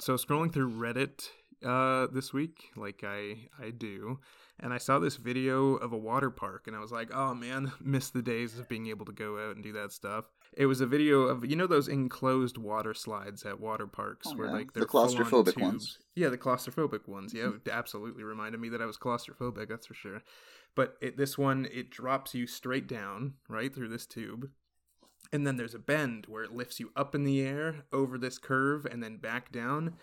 so scrolling through Reddit uh, this week, like I I do, and I saw this video of a water park, and I was like, oh man, miss the days of being able to go out and do that stuff. It was a video of you know those enclosed water slides at water parks Oh, where yeah. like they're full-on claustrophobic ones. Yeah, the claustrophobic ones. Yeah, it absolutely reminded me that I was claustrophobic. That's for sure. But it, this one, it drops you straight down right through this tube, and then there's a bend where it lifts you up in the air over this curve and then back down.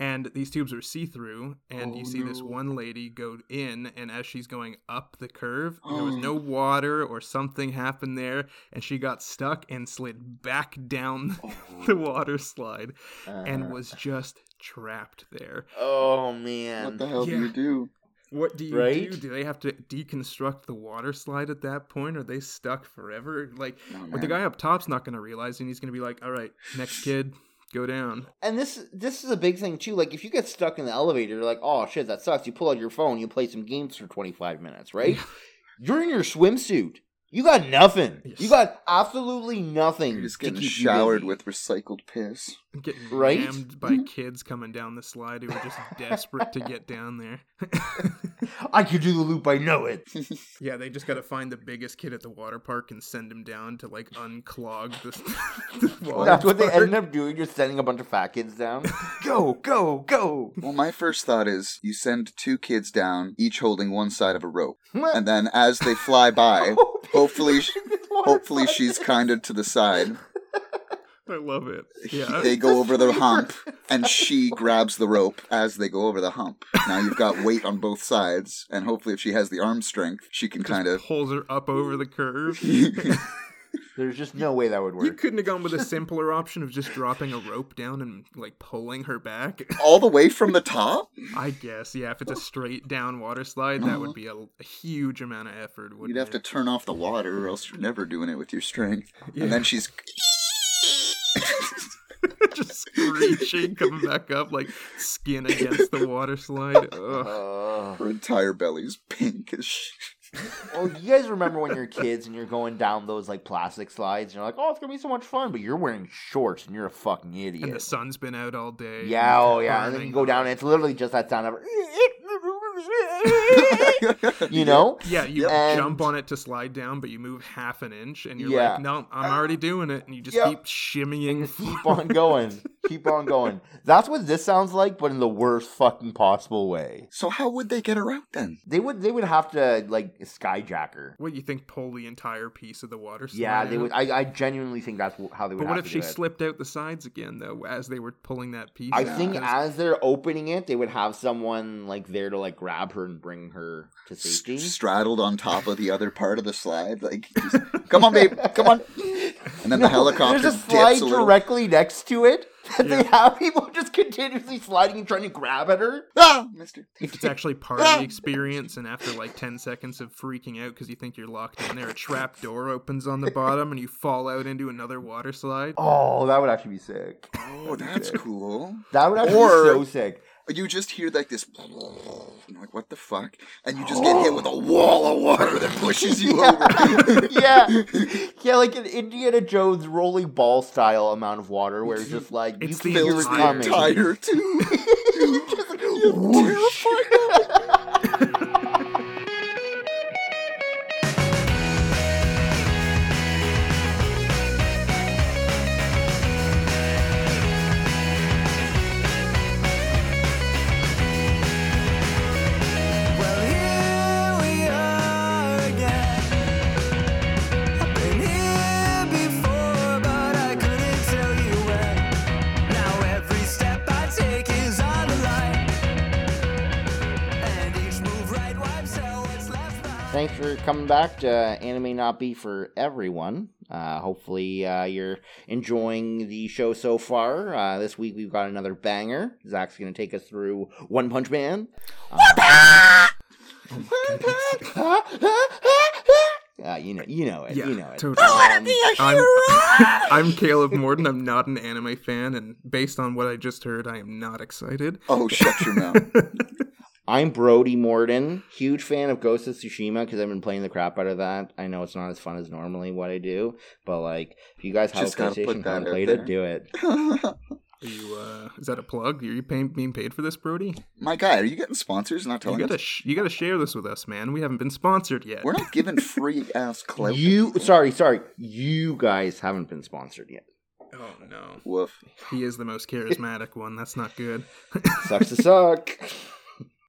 And these tubes are see through, and you Oh, see this one lady go in, and as she's going up the curve, there was no water or something happened there, and she got stuck and slid back down the water slide and Uh, was just trapped there. oh man. What the hell do you do? What do you Right? do? Do they have to deconstruct the water slide at that point? Are they stuck forever? Like, Oh, but the guy up top's not going to realize, and he's going to be like, "All right, next kid, go down." And this this is a big thing too. Like if you get stuck in the elevator, like, oh shit, that sucks. You pull out your phone, you play some games for 25 minutes, right? You're in your swimsuit. You got nothing. Yes. You got absolutely nothing. You're just to getting keep showered busy. with recycled piss. Getting Right? rammed by mm-hmm. kids coming down the slide who are just desperate to get down there. I could do the loop. I know it. yeah, they just got to find the biggest kid at the water park and send him down to like unclog the, the water That's what they park. ended up doing. Just sending a bunch of fat kids down. go, go, go. Well, my first thought is you send two kids down, each holding one side of a rope, and then as they fly by, hopefully, hopefully she's kind of to the side. I love it. Yeah. They go over the hump, and she grabs the rope as they go over the hump. Now you've got weight on both sides, and hopefully, if she has the arm strength, she can kind of. pulls her up over the curve. There's just no way that would work. You couldn't have gone with a simpler option of just dropping a rope down and like pulling her back. all the way from the top. I guess, yeah. If it's a straight down water slide, that would uh-huh. be a, a huge amount of effort. You'd have to turn off the water, or else you're never doing it with your strength. Yeah. And then she's just screeching, coming back up like skin against the water slide. Ugh. Uh, her entire belly's pink as shit. well, you guys remember when you're kids and you're going down those like plastic slides and you're like, oh, it's gonna be so much fun, but you're wearing shorts and you're a fucking idiot. And the sun's been out all day. Yeah, oh it's yeah, and then you go down and it's literally just that sound of you know? Yeah, you And- jump on it to slide down, but you move half an inch, and you're Yeah. like, "No, I'm already doing it," and you just Yeah. keep shimmying. Keep on going. Keep on going. That's what this sounds like, but in the worst fucking possible way. So how would they get her out then? They would they would have to like skyjack her. What you think? Pull the entire piece of the water slide? Yeah, they out? would. I, I genuinely think that's how they would. But have what if to she slipped out the sides again, though, as they were pulling that piece? I out? think 'Cause- as they're opening it, they would have someone like there to like grab her and bring her to S- safety. straddled on top of the other part of the slide, like, just, come on, babe, come on. And then the helicopter There's a dips slide a directly next to it that they have people just continuously sliding and trying to grab at her. Ah, Mister. if it's actually part of the experience, and after like ten seconds of freaking out because you think you're locked in there, a trap door opens on the bottom, and you fall out into another water slide. Oh, that would actually be sick. Oh, that's cool. That would actually Or- be so sick. You just hear like this, and you're like, what the fuck? And you just get hit with a wall of water that pushes you over. yeah, yeah, like an Indiana Jones rolling ball style amount of water, where it's just like It's you the can hear it Fills the coming. entire tube. Just like, whoosh. Well, coming back to Anime Not Be for Everyone. Uh, hopefully, uh, you're enjoying the show so far. Uh, this week, we've got another banger. Zach's going to take us through One Punch Man. Uh, uh, you know, you know it. Yeah, you know it. totally. Um, I'm, I'm Caleb Morden. I'm not an anime fan, and based on what I just heard, I am not excited. oh, shut your mouth. I'm Brody Morden, huge fan of Ghost of Tsushima because I've been playing the crap out of that. I know it's not as fun as normally what I do, but like, if you guys have Just a gotta put PlayStation, that haven't played it, do it. Are you? uh Is that a plug? Are you paying, being paid for this, Brody? My guy, are you getting sponsors? Not You telling gotta, us. sh- you gotta share this with us, man. We haven't been sponsored yet. We're not giving free ass clout. You sorry, sorry. You guys haven't been sponsored yet. Oh no, Woof. he is the most charismatic one. That's not good. Sucks to suck.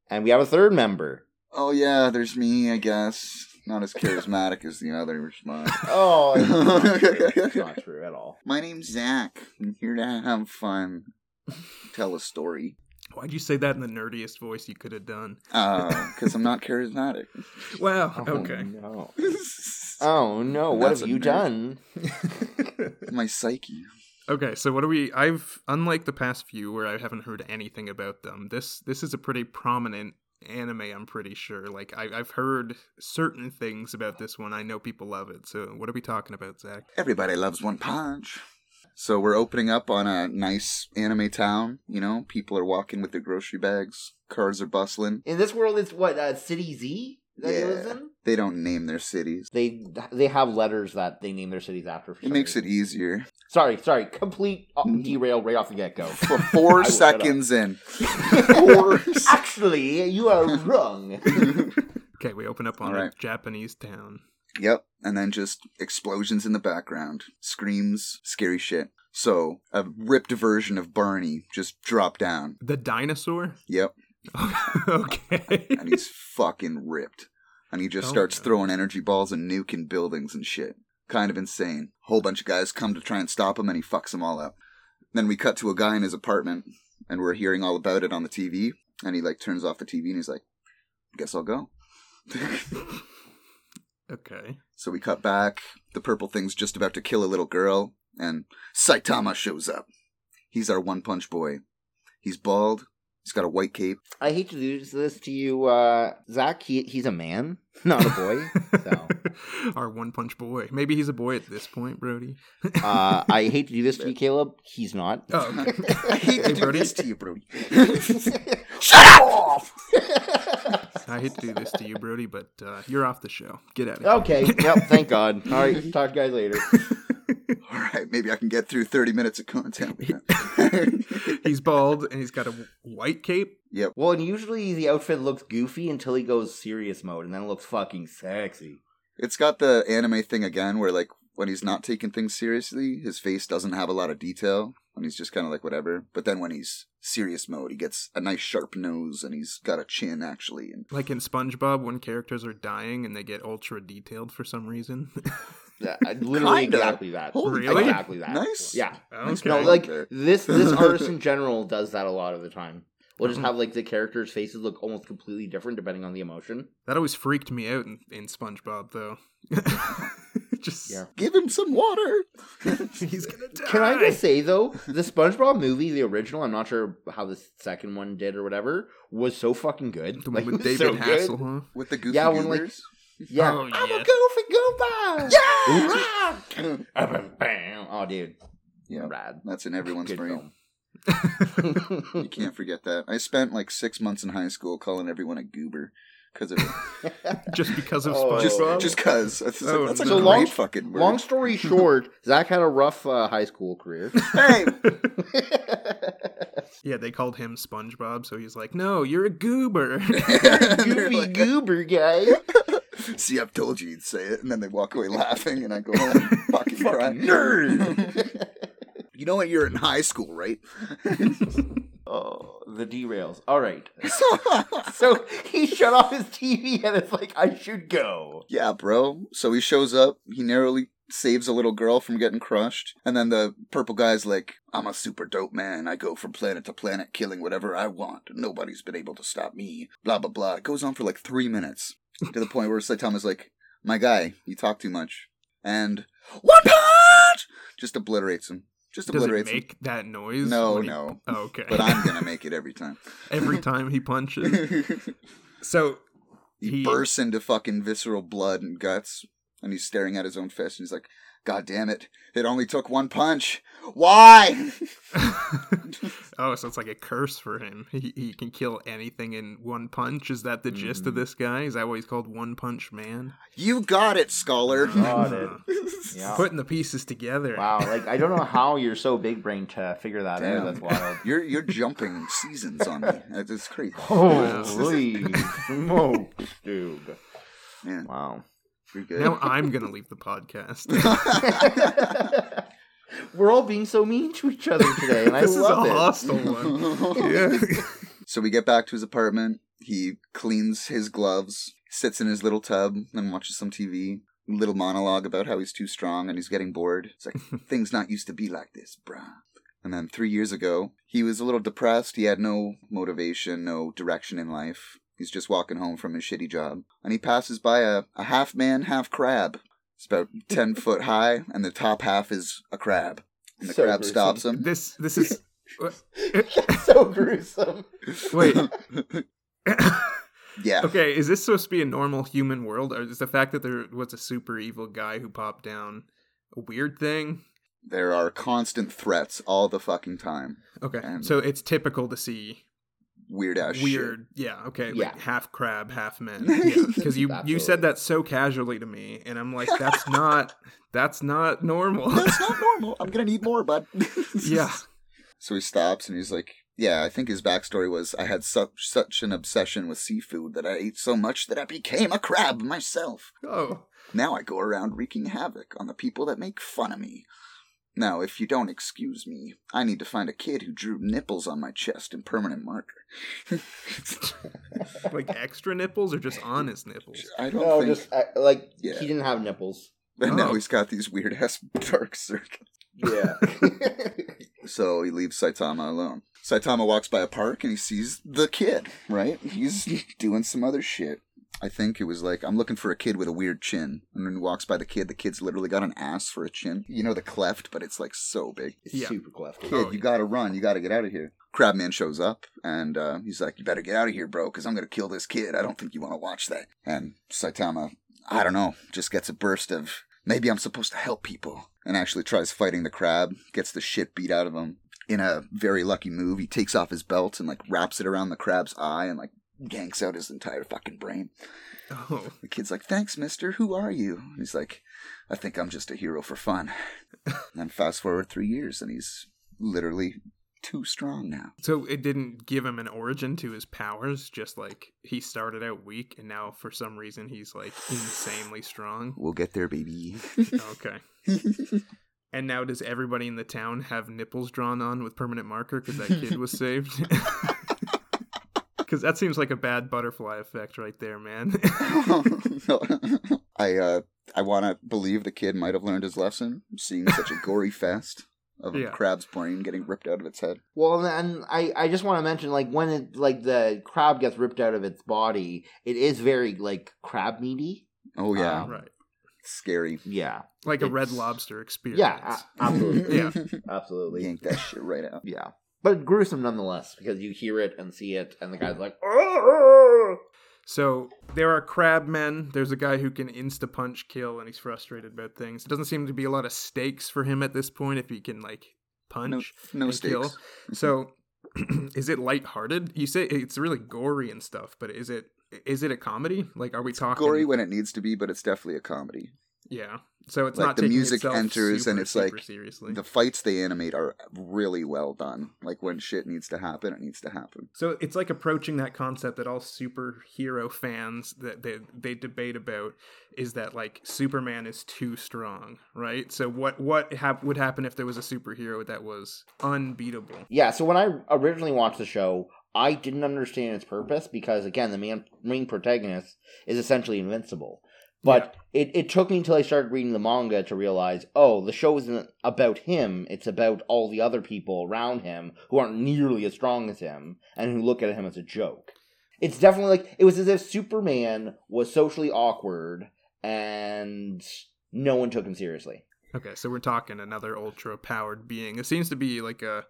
And we have a third member. Oh yeah, there's me. I guess not as charismatic as the others. But Oh, it's not true at all. my name's Zach. I'm here to have fun. Tell a story. Why'd you say that in the nerdiest voice you could have done? Uh, because I'm not charismatic. Wow. Oh, Okay. No. Oh no! What That's have you nerd. done? my psyche. Okay, so what do we? I've unlike the past few where I haven't heard anything about them. This this is a pretty prominent anime. I'm pretty sure. Like I, I've heard certain things about this one. I know people love it. So what are we talking about, Zach? Everybody loves One Punch. So we're opening up on a nice anime town. You know, people are walking with their grocery bags. Cars are bustling. In this world, it's what uh, City Z that he lives in. They don't name their cities. They they have letters that they name their cities after. for It makes reason. it easier. Sorry, sorry. Complete uh, derail right off the get go. For four I will shut up. seconds in. Four Actually, you are wrong. Okay, we open up on All a. Japanese town. Yep, and then just explosions in the background, screams, scary shit. So, a ripped version of Barney just dropped down. The dinosaur. Yep, okay. and he's fucking ripped. And he just Oh, starts no. throwing energy balls and nuking buildings and shit. Kind of insane. Whole bunch of guys come to try and stop him, and he fucks them all up. Then we cut to a guy in his apartment, and we're hearing all about it on the TV. And he like turns off the TV, and he's like, "Guess I'll go." okay. So we cut back. The purple thing's just about to kill a little girl, and Saitama shows up. He's our one punch boy. He's bald. He's got a white cape. I hate to do this to you, uh, Zach. He, he's a man, not a boy. so Our one punch boy. Maybe he's a boy at this point, Brody. uh, I hate to do this to you, Caleb. He's not. Oh, okay. I hate to Hey, do Brody. this to you, Brody. Shut up! I hate to do this to you, Brody, but uh, you're off the show. Get out of here. okay. Yep. Thank God. All right. Talk to you guys later. All right, maybe I can get through 30 minutes of content. he's bald and he's got a white cape. yep. Well, and usually the outfit looks goofy until he goes serious mode, and then it looks fucking sexy. It's got the anime thing again where, like, when he's not taking things seriously, his face doesn't have a lot of detail. And he's just kind of like, whatever. But then when he's serious mode, he gets a nice sharp nose and he's got a chin, actually. And Like in SpongeBob, when characters are dying and they get ultra detailed for some reason. Yeah, literally Kinda. exactly that. Holy Really? Exactly that. Nice. Yeah. Nice Okay. No, job like this this artist in general does that a lot of the time. We'll just Mhm. have like the characters' faces look almost completely different depending on the emotion. that always freaked me out in, in SpongeBob, though. Just Yeah. Give him some water. he's gonna die. Can I just say though, the SpongeBob movie, the original, I'm not sure how the second one did or whatever, was so fucking good. the Like, with David so good. Hasselhoff? With the goofy Yeah, when, like. Yeah. Oh, I'm yeah. a goofy goober. Yeah. oh, dude, yeah, rad. that's in everyone's Good brain. film. You can't forget that. I spent like six months in high school calling everyone a goober because of it. just because of Oh. just just because. That's, Oh, that's a no. great long- fucking word. Long story short, Zach had a rough uh, high school career. hey, yeah, they called him SpongeBob, so he's like, "No, you're a goober." They're Goofy like, goober guy. See, I've told you you'd say it, and then they walk away laughing, and I go home and fucking cry. nerd. You know what? You're in high school, right? Oh, the derails. All right. So he shut off his TV and it's like, I should go. yeah, bro. So he shows up. He narrowly saves a little girl from getting crushed, and then the purple guy's like, "I'm a super dope man. I go from planet to planet, killing whatever I want. Nobody's been able to stop me." Blah blah blah. It goes on for like three minutes to the point where Saitama's like, "My guy, you talk too much," and one punch just obliterates him. Just Does it obliterates him. make that noise? No, he- no. Oh, okay. But I'm gonna make it every time. every time he punches. he So he bursts into fucking visceral blood and guts, and he's staring at his own fist, and he's like, God damn it. It only took one punch. Why? oh, so it's like a curse for him. He, he can kill anything in one punch. Is that the gist of Mhm. this guy? Is that why he's called One Punch Man? You got it, scholar. Got it. Yeah. Putting the pieces together. Wow, like I don't know how you're so big brain to figure that Damn. out. That's wild. You're you're jumping seasons on me. That's crazy. Holy smokes, dude! Man, Wow. Good. Now I'm gonna leave the podcast. We're all being so mean to each other today, and I this is a it. hostile one. Yeah. So we get back to his apartment. He cleans his gloves, sits in his little tub, and watches some TV. Little monologue about how he's too strong and he's getting bored. It's like, things not used to be like this, bruh. And then three years ago, he was a little depressed. He had no motivation, no direction in life. He's just walking home from his shitty job. And he passes by a, a half man, half crab. It's about 10 foot high, and the top half is a crab. And the So crab gruesome. stops him. this this is so gruesome. wait. Yeah. Okay, is this supposed to be a normal human world, or is the fact that there was a super evil guy who popped down a weird thing? There are constant threats all the fucking time. Okay, And- so it's typical to see Weird ass weird. Yeah, okay, Yeah. like half crab, half man. Yeah, because you you Absolutely. said that so casually to me, and I'm like, that's not that's not normal. shit. That's not normal. I'm gonna need more, bud. yeah, So he stops and he's like, "Yeah, I think his backstory was I had such such an obsession with seafood that I ate so much that I became a crab myself. oh, Now I go around wreaking havoc on the people that make fun of me." Now, if you don't excuse me, I need to find a kid who drew nipples on my chest in permanent marker. like extra nipples or just on his nipples? I don't No, think. just uh, like Yeah. he didn't have nipples. And now Oh. he's got these weird ass dark circles. Yeah. So he leaves Saitama alone. Saitama walks by a park and he sees the kid, right? He's doing some other shit. I think it was like, I'm looking for a kid with a weird chin. And then he walks by the kid. The kid's literally got an ass for a chin. You know, the cleft, but it's like so big. It's Yeah. super cleft. Kid, Oh, you yeah. gotta run. You gotta get out of here. Crabman shows up and uh, he's like, You better get out of here, bro, because I'm gonna kill this kid. I don't think you wanna watch that. And Saitama, I don't know, just gets a burst of, Maybe I'm supposed to help people. And actually tries fighting the crab, gets the shit beat out of him. In a very lucky move, he takes off his belt and like wraps it around the crab's eye and like yanks out his entire fucking brain. Oh, The kid's like, Thanks, mister. Who are you? And he's like, I think I'm just a hero for fun. and then fast forward three years and he's literally too strong now. so it didn't give him an origin to his powers. Just like he started out weak, and now for some reason he's like insanely strong. We'll get there, baby. Okay. And now does everybody in the town have nipples drawn on with permanent marker because that kid was saved? Because that seems like a bad butterfly effect right there, man. I uh I want to believe the kid might have learned his lesson, seeing such a gory fest of a crab's brain getting ripped out of its head. Well, and I, I just want to mention, like, when it, like, the crab gets ripped out of its body, it is very, like, crab meaty. Oh yeah, Um, right. scary. Yeah. Like a red lobster experience. Yeah, a- absolutely. Yeah. Absolutely. yank that shit right out. Yeah. But gruesome nonetheless, because you hear it and see it, and the guy's like, "Arr!" So there are crab men. There's a guy who can insta punch kill, and he's frustrated about things. It doesn't seem to be a lot of stakes for him at this point if he can like punch. no and stakes. kill. So is it lighthearted? You say it's really gory and stuff, but is it is it a comedy? Like are we talking Gory when it needs to be, but it's definitely a comedy. Yeah. So it's Like, not the music itself enters and it's super like seriously. The fights they animate are really well done. Like when shit needs to happen, it needs to happen. So it's like approaching that concept that all superhero fans that they, they debate about is that like Superman is too strong, right? So what what hap- would happen if there was a superhero that was unbeatable? Yeah, so when I originally watched the show, I didn't understand its purpose because, again, the main, main protagonist is essentially invincible. But it, it took me until I started reading the manga to realize, oh, the show isn't about him, it's about all the other people around him who aren't nearly as strong as him and who look at him as a joke. It's definitely like, it was as if Superman was socially awkward and no one took him seriously. Okay, so we're talking another ultra powered being. It seems to be like a a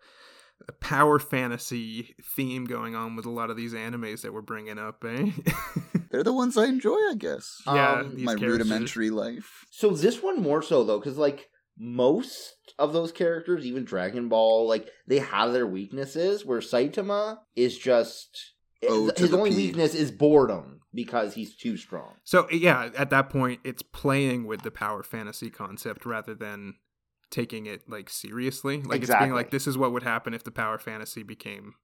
power fantasy theme going on with a lot of these animes that we're bringing up, eh? They're the ones I enjoy, I guess. yeah, Um, these My characters- rudimentary life. So this one more so though, because like most of those characters, even Dragon Ball, like they have their weaknesses. Where Saitama is just Oh, his, his only P. weakness is boredom because he's too strong. So yeah, at that point, it's playing with the power fantasy concept rather than taking it like seriously. Like it's being like, this is what would happen if the power fantasy became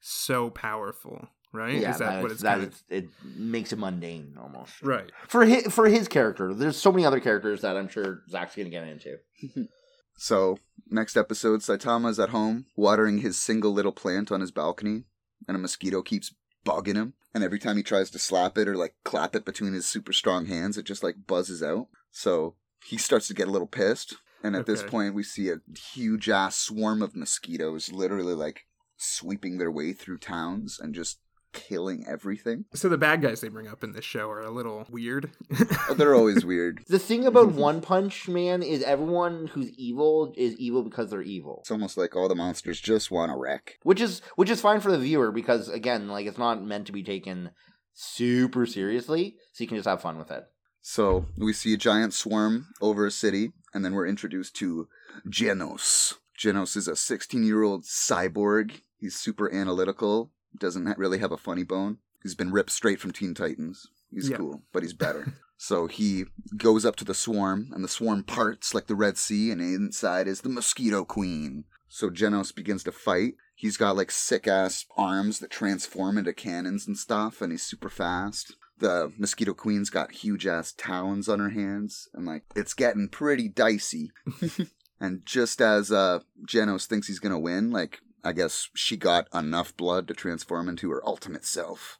so powerful, right? Yeah, is that, what is- it's that kind of is- it makes it mundane almost. right? For his for his character, there's so many other characters that I'm sure Zach's gonna get into. So, next episode, Saitama's at home watering his single little plant on his balcony, and a mosquito keeps bugging him. And every time he tries to slap it or like clap it between his super strong hands, it just like buzzes out. So he starts to get a little pissed. And at this point, we see a huge ass swarm of mosquitoes literally like sweeping their way through towns and just killing everything. So the bad guys they bring up in this show are a little weird. They're always weird. The thing about One Punch Man is everyone who's evil is evil because they're evil. It's almost like all the monsters just want to wreck. which is which is fine for the viewer because again like it's not meant to be taken super seriously so you can just have fun with it So we see a giant swarm over a city, and then we're introduced to Genos. Genos is a 16 year old cyborg. He's super analytical, doesn't really have a funny bone. He's been ripped straight from Teen Titans. He's Yeah. cool, but he's better. so he goes up to the swarm, and the swarm parts like the Red Sea, and inside is the Mosquito Queen. So Genos begins to fight. He's got like sick ass arms that transform into cannons and stuff, and he's super fast. The Mosquito Queen's got huge ass talons on her hands, and like it's getting pretty dicey. and just as uh Genos thinks he's gonna win, like I guess she got enough blood to transform into her ultimate self.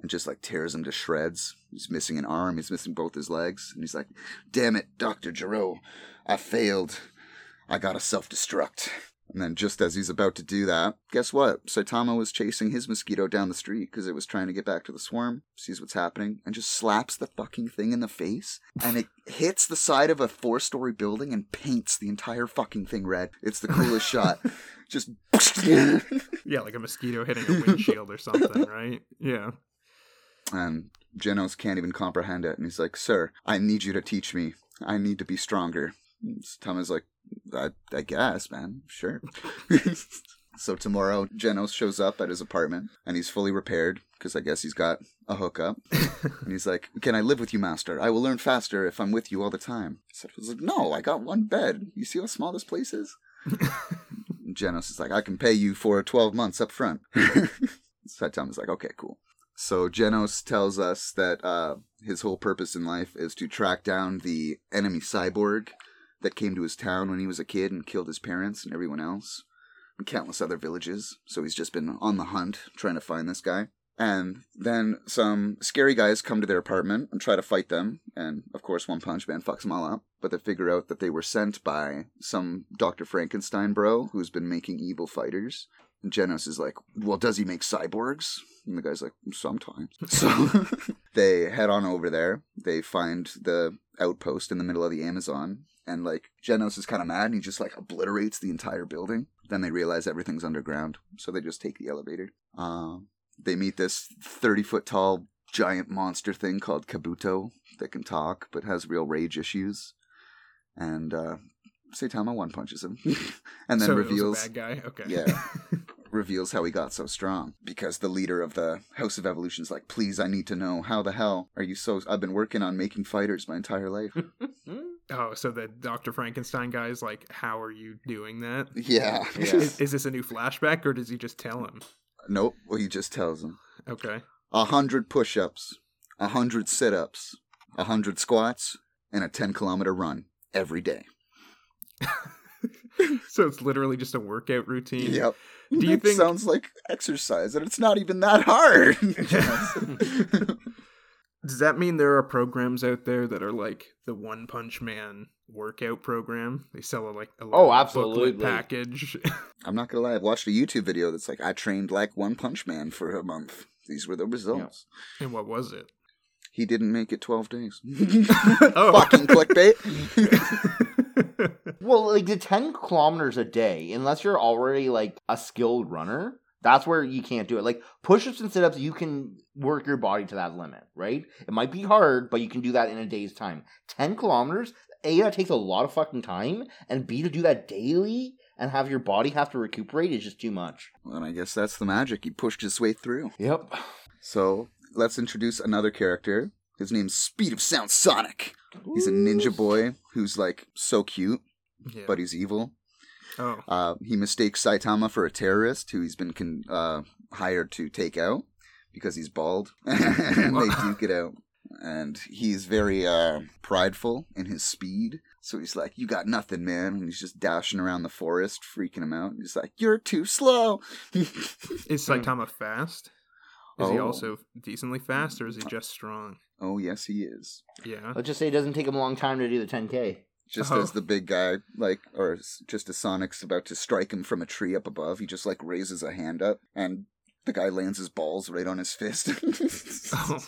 And just like tears him to shreds. He's missing an arm, he's missing both his legs, and he's like, Damn it, Dr. Giro, I failed. I gotta self destruct. And then, just as he's about to do that, guess what? Saitama was chasing his mosquito down the street because it was trying to get back to the swarm, sees what's happening, and just slaps the fucking thing in the face. And it hits the side of a four story building and paints the entire fucking thing red. It's the coolest shot. Just. yeah, like a mosquito hitting a windshield or something, right? Yeah. and Genos can't even comprehend it. And he's like, Sir, I need you to teach me. I need to be stronger. Tama's like, I, I guess, man. Sure. so tomorrow, Genos shows up at his apartment and he's fully repaired because I guess he's got a hookup. and he's like, Can I live with you, master? I will learn faster if I'm with you all the time. So he's like, No, I got one bed. You see how small this place is? Genos is like, I can pay you for 12 months up front. Saitama's like, Okay, cool. So Genos tells us that uh, his whole purpose in life is to track down the enemy cyborg that came to his town when he was a kid and killed his parents and everyone else, and countless other villages. So he's just been on the hunt trying to find this guy. And then some scary guys come to their apartment and try to fight them. And of course, One Punch Man fucks them all up. But they figure out that they were sent by some Dr. Frankenstein bro who's been making evil fighters. And Genos is like, Well, does he make cyborgs? And the guy's like, Sometimes. So they head on over there. They find the outpost in the middle of the Amazon. And like, Genos is kind of mad and he just like obliterates the entire building. Then they realize everything's underground. So they just take the elevator. Um, they meet this 30 foot tall giant monster thing called Kabuto that can talk but has real rage issues. And uh, Saitama one punches him. and then so it was a reveals bad guy. Okay. Yeah. reveals how he got so strong because the leader of the House of Evolution is like, "Please, I need to know how the hell are you so? I've been working on making fighters my entire life." oh, so the Doctor Frankenstein guy is like, "How are you doing that?" yeah. Is, is this a new flashback, or does he just tell him? Nope. Well, he just tells him Okay. a hundred push-ups, a hundred sit-ups, a hundred squats, and a ten kilometer run every day. so it's literally just a workout routine. Yep. Do you That think- sounds like exercise, and it's not even that hard? Does that mean there are programs out there that are like the One Punch Man workout program? They sell a, like a Oh, absolutely. package. I'm not gonna lie. I've watched a YouTube video that's like I trained like One Punch Man for a month. These were the results. and what was it? He didn't make it 12 days. Oh. Fucking clickbait. Well, like the 10 kilometers a day, unless you're already like a skilled runner, that's where you can't do it. Like push ups and sit ups, you can work your body to that limit, right? It might be hard, but you can do that in a day's time. 10 kilometers, A, that takes a lot of fucking time, and B, to do that daily and have your body have to recuperate is just too much. And I guess that's the magic. He pushed his way through. Yep. So let's introduce another character. His name's Speed of Sound Sonic. He's a ninja boy who's like so cute, yeah. but he's evil. oh, Uh, he mistakes Saitama for a terrorist who he's been con- uh, hired to take out because he's bald. and they duke it out. And he's very uh, prideful in his speed. So he's like, You got nothing, man. And he's just dashing around the forest, freaking him out. And He's like, You're too slow. is Saitama fast? Is he Oh. also decently fast, or is he just strong? oh, yes, he is. Yeah. Let's just say it doesn't take him a long time to do the 10K. Just Oh. as the big guy, like, or just as Sonic's about to strike him from a tree up above, he just, like, raises a hand up, and the guy lands his balls right on his fist. Oh.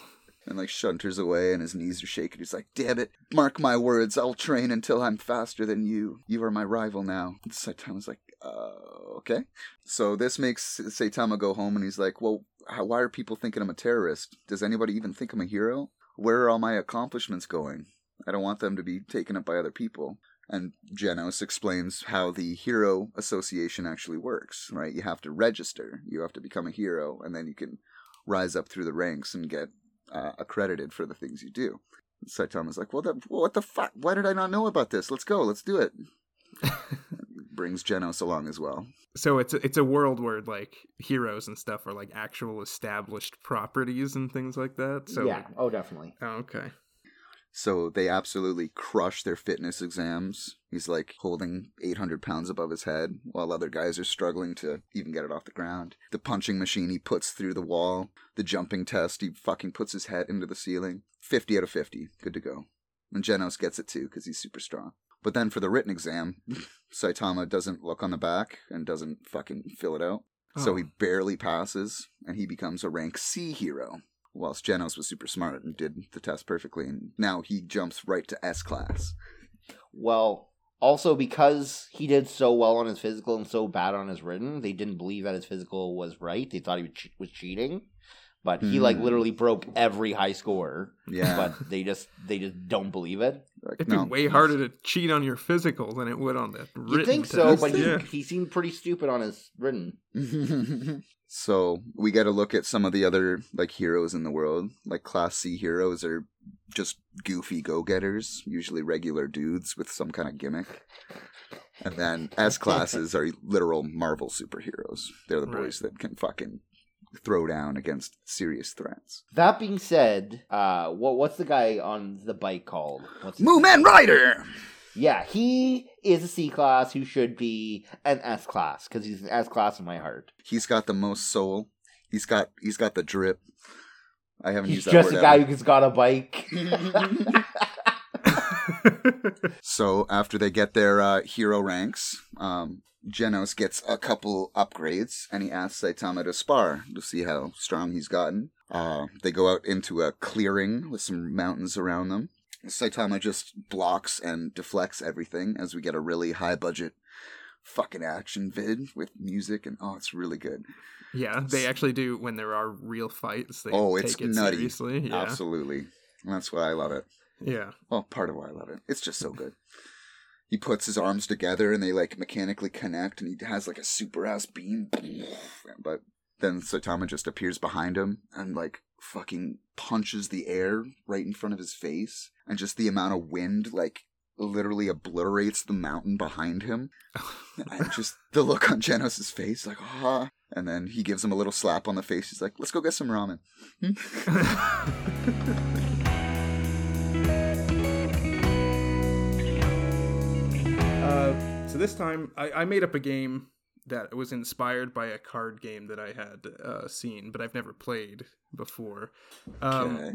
and like shunters away and his knees are shaking. He's like, damn it, mark my words, I'll train until I'm faster than you. You are my rival now. And Saitama's like, uh, okay. So this makes Saitama go home and he's like, well, how, why are people thinking I'm a terrorist? Does anybody even think I'm a hero? Where are all my accomplishments going? I don't want them to be taken up by other people. And Genos explains how the Hero Association actually works, right? You have to register, you have to become a hero, and then you can rise up through the ranks and get uh, accredited for the things you do. Saitama's like, well, that, what the fuck? Why did I not know about this? Let's go, let's do it. Brings Genos along as well. so it's a, it's a world where like heroes and stuff are like actual established properties and things like that. So yeah. Oh, definitely. Oh, okay. So they absolutely crush their fitness exams. He's like holding 800 pounds above his head while other guys are struggling to even get it off the ground. The punching machine he puts through the wall. The jumping test, he fucking puts his head into the ceiling. 50 out of 50. Good to go. And Genos gets it too because he's super strong. But then for the written exam, Saitama doesn't look on the back and doesn't fucking fill it out. So Oh. he barely passes and he becomes a rank C hero. Whilst Genos was super smart and did the test perfectly, and now he jumps right to S class. Well, also because he did so well on his physical and so bad on his written, they didn't believe that his physical was right. They thought he was, cheating, but he like Hmm. literally broke every high score. Yeah, But they just they just don't believe it. Like, It'd no, be way he's- harder to cheat on your physical than it would on the written You think so? test. But he, yeah. he seemed pretty stupid on his written. so we get a look at some of the other like heroes in the world. Like Class C heroes are just goofy go-getters, usually regular dudes with some kind of gimmick. And then S classes are literal Marvel superheroes. They're the Right. boys that can fucking throw down against serious threats. That being said, uh, what what's the guy on the bike called? What's Mumen Rider. Yeah, he is a C class who should be an S class because he's an S class in my heart. He's got the most soul. He's got he's got the drip. I haven't He's used that just word a guy ever. who's got a bike. So after they get their uh, hero ranks, um, Genos gets a couple upgrades, and he asks Saitama to spar to see how strong he's gotten. Uh, they go out into a clearing with some mountains around them. Saitama just blocks and deflects everything as we get a really high budget fucking action vid with music, and oh, it's really good. yeah, they actually do when there are real fights. They Oh, take it's it nutty. seriously. Yeah, Absolutely. That's why I love it. Yeah. Well, part of why I love it. It's just so good. He puts his arms together and they like mechanically connect, and he has like a super ass beam. But then Saitama just appears behind him and like fucking punches the air right in front of his face, and just the amount of wind like literally obliterates the mountain behind him. and just the look on Genos' face, like ah. And then he gives him a little slap on the face. He's like, "Let's go get some ramen." so this time I, I made up a game that was inspired by a card game that I had uh, seen, but I've never played before. Um, Okay.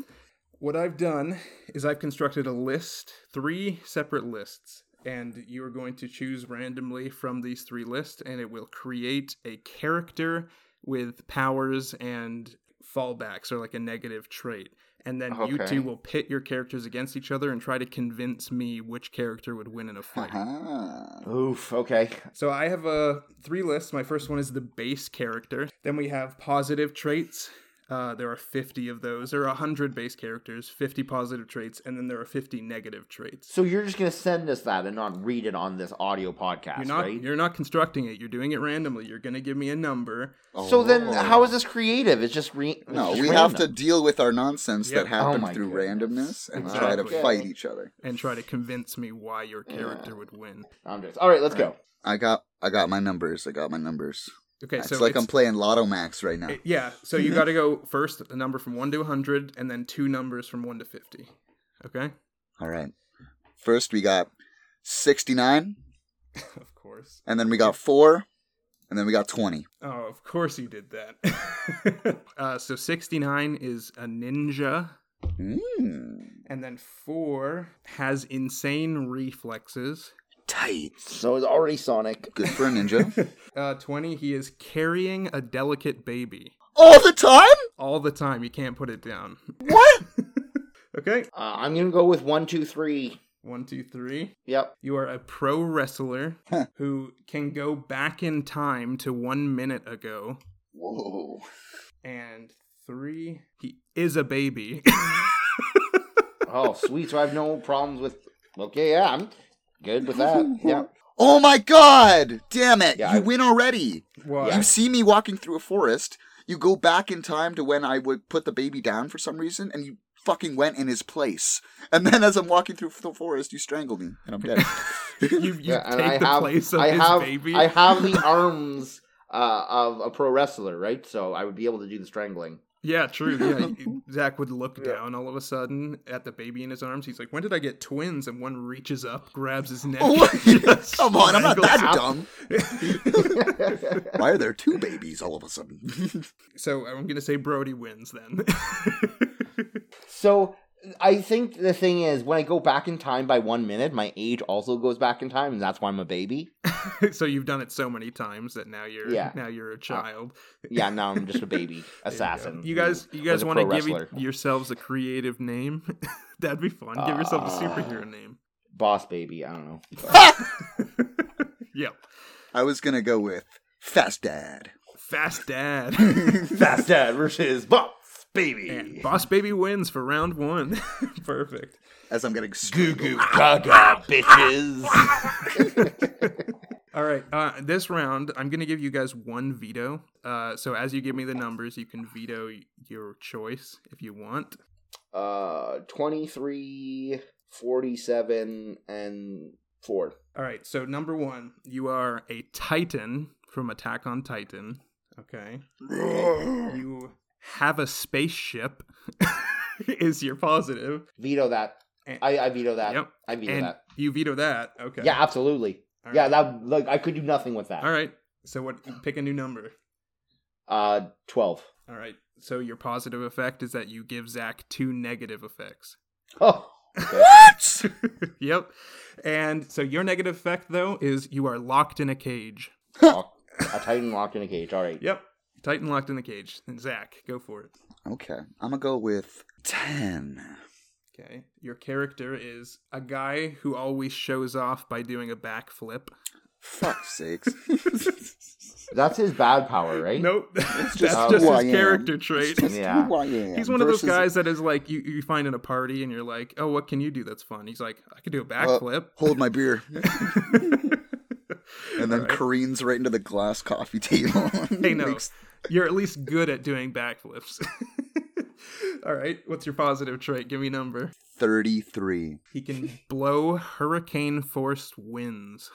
What I've done is I've constructed a list, three separate lists, and you are going to choose randomly from these three lists, and it will create a character with powers and fallbacks or like a negative trait. And then you two will pit your characters against each other and try to convince me which character would win in a fight. Uh-huh. Oof. Okay. So I have uh, three lists. My first one is the base character. Then we have positive traits. Uh, there are 50 of those. There are 100 base characters, 50 positive traits, and then there are 50 negative traits. So you're just gonna send us that and not read it on this audio podcast, You're not right? you're not constructing it. You're doing it randomly. You're going to give me a number. So then, Oh. how is this creative? It's just re- it's No, just we have to deal with our nonsense Yep. that happened Oh through goodness. randomness and try to Exactly. fight each other. and try to convince me why your character would win. I'm just all right. Let's go. I got I got my numbers. I got my numbers. Okay, it's so like it's- I'm playing Lotto Max right now. it- yeah, so you got to go first the number from 1 to 100 and then two numbers from 1 to 50. Okay? All right. First we got 69 of course. and then we got 4 and then we got 20. Oh, of course you did that. uh, so 69 is a ninja Mm. and then 4 has insane reflexes. Tight. So it's already Sonic. Good for a ninja. Uh, 20 he is carrying a delicate baby All the time? all the time. You can't put it down. What? Okay? Uh, I'm gonna go with one, two, three. One, two, three. Yep. You are a pro wrestler who can go back in time to one minute ago. Whoa. And three, he is a baby. Oh, sweet. So I have no problems with. Okay, yeah, I'm good with that. Yeah. Oh my god! Damn it! Yeah, you I- win already. Well, You see me walking through a forest, you go back in time to when I would put the baby down for some reason, and you fucking went in his place. And then as I'm walking through the forest, you strangle me, and I'm dead. you, you Yeah, take I the have, place of I his have, baby. I have the arms uh, of a pro wrestler, right? So I would be able to do the strangling. Yeah, true. Yeah, Zach would look down all of a sudden at the baby in his arms. He's like, "When did I get twins?" And one reaches up, grabs his neck. Oh, and Come on, I'm not that strangles dumb. Why are there two babies all of a sudden? so I'm gonna say Brody wins then. So I think the thing is, when I go back in time by one minute, my age also goes back in time, and that's why I'm a baby. so you've done it so many times that now you're Yeah. now you're a child. Yeah, now I'm just a baby There you assassin. You guys, you guys want to give wrestler. yourselves a creative name? That'd be fun. Give yourself a Uh, superhero name. boss baby. I don't know. Yep. I was gonna go with Fast Dad. Fast Dad. Fast Dad versus Boss Baby. and Boss Baby wins for round one. Perfect. As I'm getting Goo strangled. goo gaga, bitches. All right. Uh, this round, I'm going to give you guys one veto. Uh, so as you give me the numbers, you can veto your choice if you want. uh, 23, 47, and 4. All right. So number one, you are a Titan from Attack on Titan. Okay. You have a spaceship. is your positive. Veto that. And- I, I veto that. Yep. I veto and that. you veto that. Okay. Yeah, absolutely. All Yeah, right. that like I could do nothing with that. All right. So what? Pick a new number. Uh, 12. All right. So your positive effect is that you give Zach two negative effects. Oh. What? yep. And so your negative effect though is you are locked in a cage. A Titan locked in a cage. All right. Yep. Titan locked in the cage. And Zach, go for it. Okay, I'm gonna go with 10. Okay. Your character is a guy who always shows off by doing a backflip. Fuck sakes. That's his bad power, right? Nope. That's just just, who I his am. character trait. Yeah. Who I am He's one of those guys that is like you, you find in a party and you're like, oh, what can you do that's fun? He's like, I could do a uh, backflip. Hold my beer. And then Alright. careens right into the glass coffee table. Hey, no. Makes- You're at least good at doing backflips. All right. What's your positive trait? Give me a number. 33. He can blow hurricane force winds.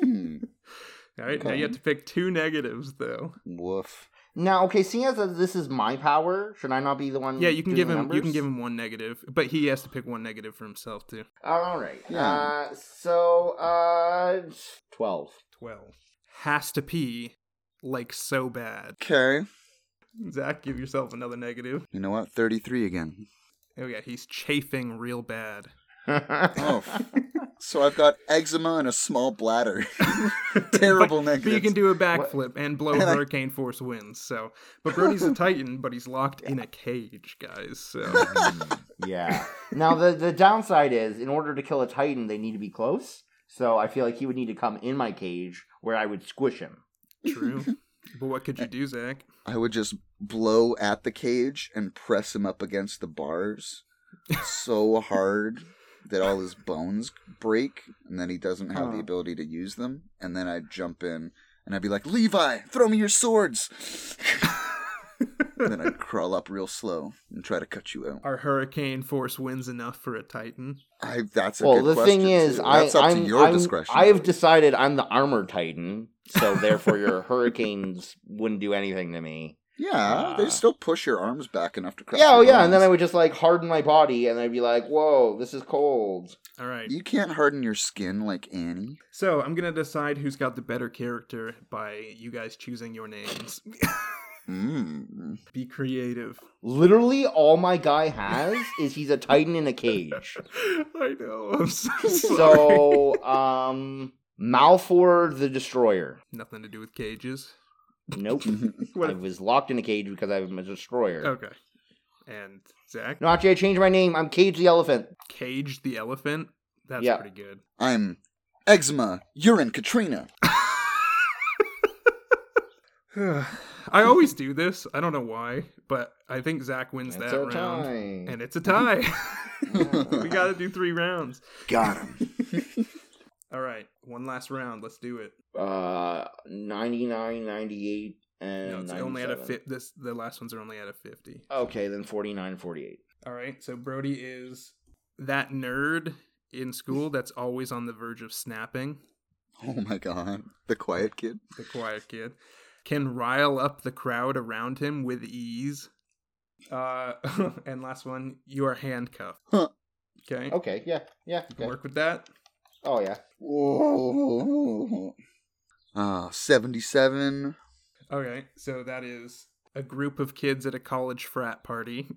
Hmm. All right. Now you have to pick two negatives, though. Woof. Now, okay, seeing as this is my power, should I not be the one? Yeah, you can give him. You can give him one negative, but he has to pick one negative for himself too. All right. Yeah. Uh, so uh, twelve. Twelve has to pee like so bad. Okay. Zach, give yourself another negative. You know what? 33 again. Oh yeah, he's chafing real bad. Oh. So I've got eczema and a small bladder. Terrible but, negative. but you can do a backflip and blow And I- hurricane force winds. So, but Brody's a Titan, but he's locked in a cage, guys. So mm, yeah. Now the the downside is, in order to kill a Titan, they need to be close. So I feel like he would need to come in my cage where I would squish him. True. But what could you do, Zach? I would just blow at the cage and press him up against the bars so hard that all his bones break, and then he doesn't have the ability to use them. And then I'd jump in and I'd be like, Levi, throw me your swords. and then I'd crawl up real slow and try to cut you out. Are hurricane force winds enough for a Titan? I that's a well, good the question, thing is, too. I, that's up I'm, to your I'm- discretion. I have decided I'm the armor Titan, so therefore your hurricanes wouldn't do anything to me. yeah, they Ah. still push your arms back enough to crush Yeah, oh your yeah, and then I would just like harden my body, and I'd be like, "Whoa, this is cold." All right. You can't harden your skin like Annie. So I'm gonna decide who's got the better character by you guys choosing your names. Mm. Be creative. Literally, all my guy has is he's a Titan in a cage. I know. I'm so sorry. So, um, Malfor the Destroyer. nothing to do with cages. Nope. What? I was locked in a cage because I'm a destroyer. Okay. And Zach, No, actually, I changed my name. I'm Cage the Elephant. Cage the elephant. That's Yeah. pretty good. I'm eczema. You're in Katrina. I always do this. I don't know why, but I think Zach wins It's that round, time. and it's a tie. we got to do three rounds. Got him. All right, one last round. Let's do it. Uh, 99, 98, and No, it's only at a 97. fit. This the last ones are only at a fifty. Okay, then 49, 48. All right, so Brody is that nerd in school that's always on the verge of snapping. Oh my god. The quiet kid. The quiet kid can rile up the crowd around him with ease. Uh, and last one, you are handcuffed. Huh. Okay, Okay, yeah, yeah. You can Okay. work with that. Oh, yeah. Whoa. Ah, 77. Okay, so that is a group of kids at a college frat party.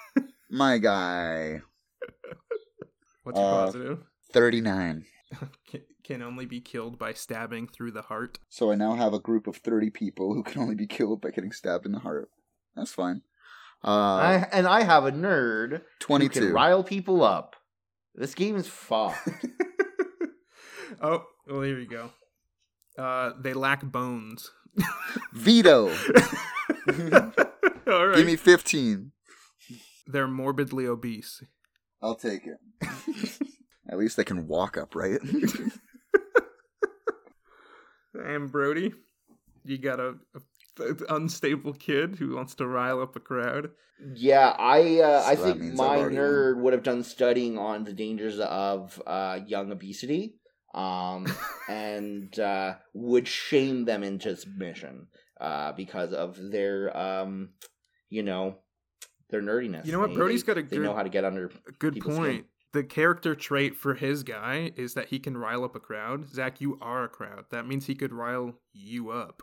My guy. What's your Uh, positive? 39. Can, can only be killed by stabbing through the heart. So I now have a group of 30 people who can only be killed by getting stabbed in the heart. That's fine. Uh, I, and I have a nerd who 22. can rile people up. This game is fucked. oh, well, here you go. Uh, they lack bones. Veto. All right. Give me 15. They're morbidly obese. I'll take it. At least they can walk upright. And Brody, you got a, a unstable kid who wants to rile up a crowd. Yeah, I uh, I So that think my I've already nerd would have done studying on the dangers of uh, young obesity, um, and uh, would shame them into submission uh, because of their, um, you know, their nerdiness. You know what? They- Brody's they- got a They good, know how to get under. good point. skin. The character trait for his guy is that he can rile up a crowd. Zach, you are a crowd. That means he could rile you up.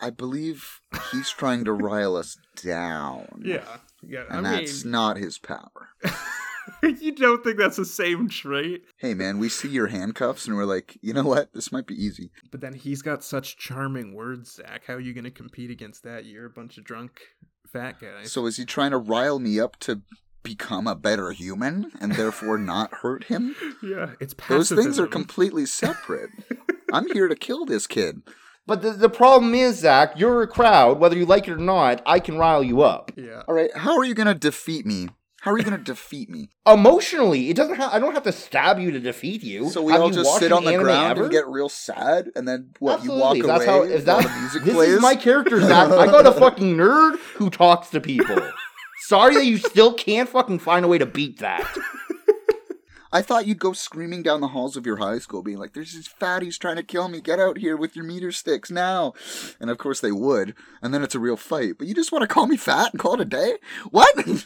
I believe he's trying to rile us down. Yeah, yeah. And I that's mean, not his power. you don't think that's the same trait? Hey man, we see your handcuffs and we're like, you know what? This might be easy. But then he's got such charming words, Zach. How are you going to compete against that? You're a bunch of drunk fat guys. So is he trying to rile me up to become a better human and therefore not hurt him? yeah, it's Those things are completely separate. I'm here to kill this kid. But the, the problem is, Zach, you're a crowd. Whether you like it or not, I can rile you up Yeah. All right, how are you going to defeat me? How are you going to defeat me? emotionally. It doesn't. Ha- I don't have to stab you to defeat you. So we Have all you just sit on the ground ever? and get real sad, and then what? Absolutely. You walk If away that's how, while that, the music this plays. is my character, Zach. I got a fucking nerd who talks to people. Sorry that you still can't fucking find a way to beat that. I thought you'd go screaming down the halls of your high school, being like, "There's these fatties trying to kill me! Get out here with your meter sticks now!" And of course they would, and then it's a real fight. But you just want to call me fat and call it a day? What?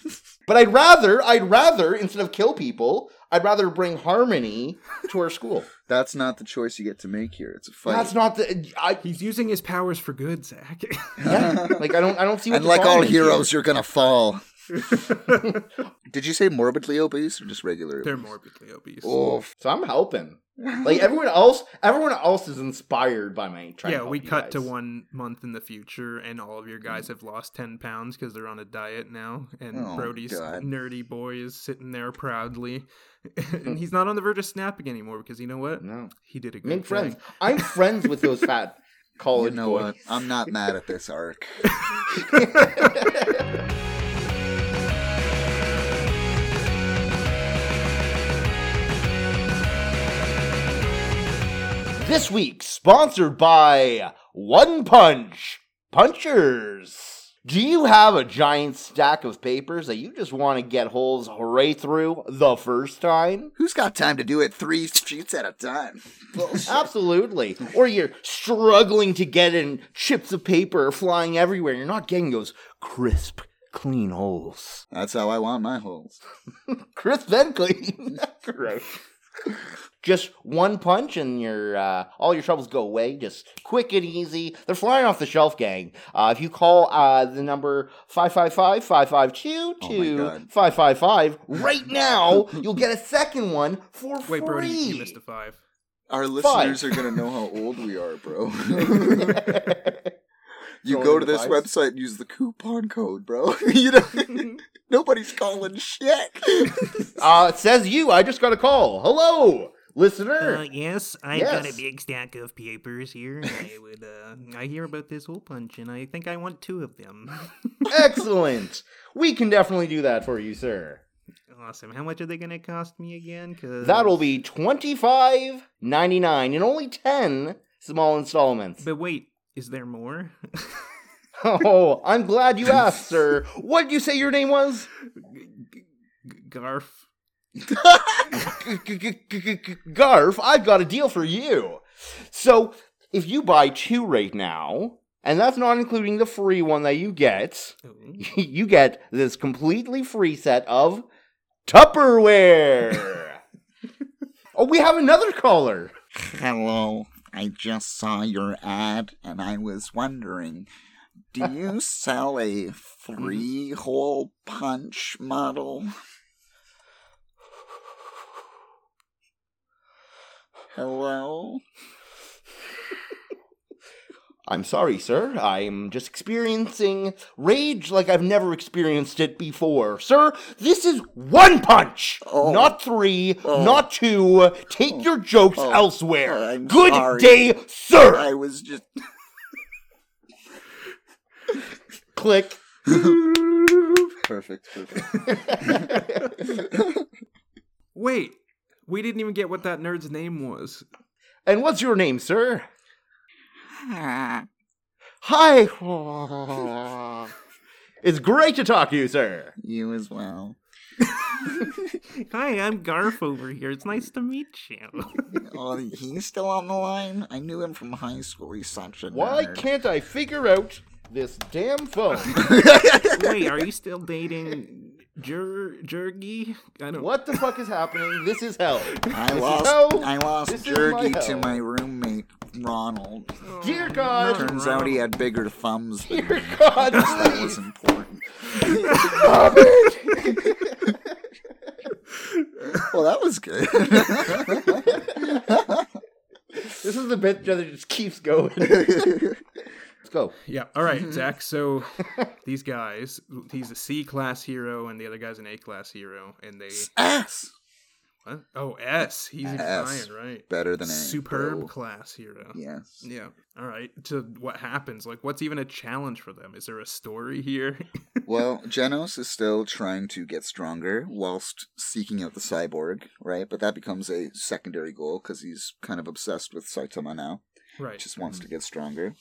But I'd rather, I'd rather instead of kill people, I'd rather bring harmony to our school. That's not the choice you get to make here. It's a fight. That's not the. I, He's using his powers for good, Zach. yeah, like I don't, I don't see. What and the like all problem is here. heroes, you're gonna fall. Did you say morbidly obese or just regular? They're obese? morbidly obese. Oof. So I'm helping. Like everyone else, everyone else is inspired by my. trying to yeah, help we you cut to one month in the future, and all of your guys mm. have lost ten pounds because they're on a diet now. And Oh, Brody's God. nerdy boy is sitting there proudly, and hmm. he's not on the verge of snapping anymore because you know what? No, He did a good make friends. I'm friends with those fat You college know boys. what? I'm not mad at this arc. This week, sponsored by One Punch Punchers. Do you have a giant stack of papers that you just want to get holes right through the first time? Who's got time to do it three sheets at a time? Absolutely. Or you're struggling to get in chips of paper are flying everywhere. You're not getting those crisp, clean holes. That's how I want my holes. Crisp and clean. Gross. Just one punch and your uh, all your troubles go away. Just quick and easy. They're flying off the shelf, gang. Uh, if you call uh, the number 555-552 Oh my to God. 555 right now, you'll get a second one for free. Wait, Brody, you missed a five. Our listeners are gonna know how old we are, bro. you Throwing go to this fives? website and use the coupon code, bro. you know, nobody's calling shit. uh, it says you. I just got a call. Hello, listener. Uh, yes, I've got a big stack of papers here. I would, uh, I hear about this hole punch, and I think I want two of them. Excellent. We can definitely do that for you, sir. awesome. How much are they gonna cost me again? Cause That'll be twenty five ninety nine in only ten small installments. But wait, is there more? Oh, I'm glad you asked, sir. What did you say your name was? Garf. Garf, I've got a deal for you. So, if you buy two right now, and that's not including the free one that you get, you get this completely free set of Tupperware. oh, we have another caller. Hello, I just saw your ad and I was wondering, do you sell a mm-hmm. three hole punch model? Hello? I'm sorry, sir. I'm just experiencing rage like I've never experienced it before. Sir, this is one punch, Oh. not three, Oh. not two. Take your jokes Oh. elsewhere. Oh, I'm Good sorry. day, sir. I was just. Click. Perfect, perfect. Wait, we didn't even get what that nerd's name was. and what's your name, sir? Hi. it's great to talk to you, sir. you as well. Hi, I'm Garf over here. It's nice to meet you. Oh, he's still on the line? I knew him from high school. He's such a nerd. Why can't I figure out this damn phone? Wait, are you still dating Jer Jergy? I don't. what the fuck is happening? This is hell. I This lost. hell. I lost This is my to my roommate Ronald. Oh. Dear God. Turns out he had bigger thumbs Dear me. God, That was important. Stop it. Well, that was good. This is the bit that just keeps going. Go. Yeah. All right, Zach. So these guys, he's a C class hero, and the other guy's an A class hero, and they S. what? Oh S. He's S. Right? Better than A. Superb bro. class hero. Yes. Yeah. All right. So what happens? Like, what's even a challenge for them? Is there a story here? Well, Genos is still trying to get stronger whilst seeking out the cyborg, right? But that becomes a secondary goal because he's kind of obsessed with Saitama now. right. just wants to mm-hmm. get stronger.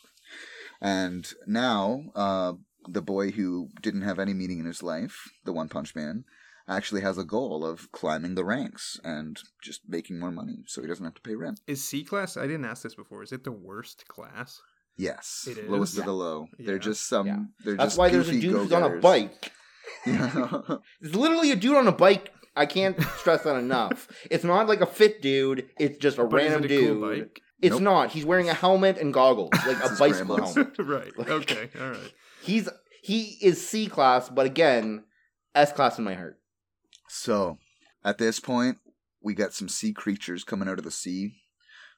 And now, uh, the boy who didn't have any meaning in his life, the One Punch Man, actually has a goal of climbing the ranks and just making more money so he doesn't have to pay rent. Is C class? I didn't ask this before. Is it the worst class? Yes, It lowest is? of the low. They're just some. Yeah. They're That's just why there's a goofy dude who's on a bike. Yeah. It's literally a dude on a bike. I can't stress that enough. It's not like a fit dude. It's just a But is random it a dude. cool bike? It's Nope. not. He's wearing a helmet and goggles, like a bicycle helmet. right. Like, Okay. All right. He's he is C class, but again, S class in my heart. So, at this point, we got some sea creatures coming out of the sea.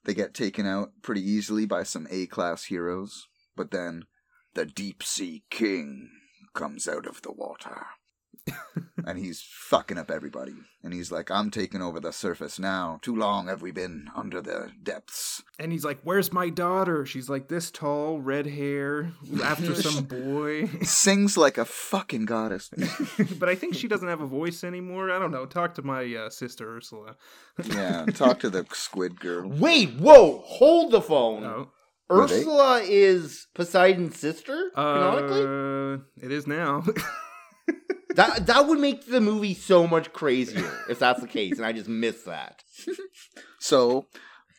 They get taken out pretty easily by some A class heroes, but then the deep sea king comes out of the water. And he's fucking up everybody. And he's like, I'm taking over the surface now. Too long have we been under the depths. And he's like, "Where's my daughter?" She's like this tall, red hair, after some boy. Sings like a fucking goddess. but I think she doesn't have a voice anymore. I don't know. Talk to my uh, sister Ursula. yeah, talk to the squid girl. Wait, whoa, hold the phone. No. Ursula is Poseidon's sister, canonically? Uh, it is now. That that would make the movie so much crazier if that's the case, and I just missed that. So,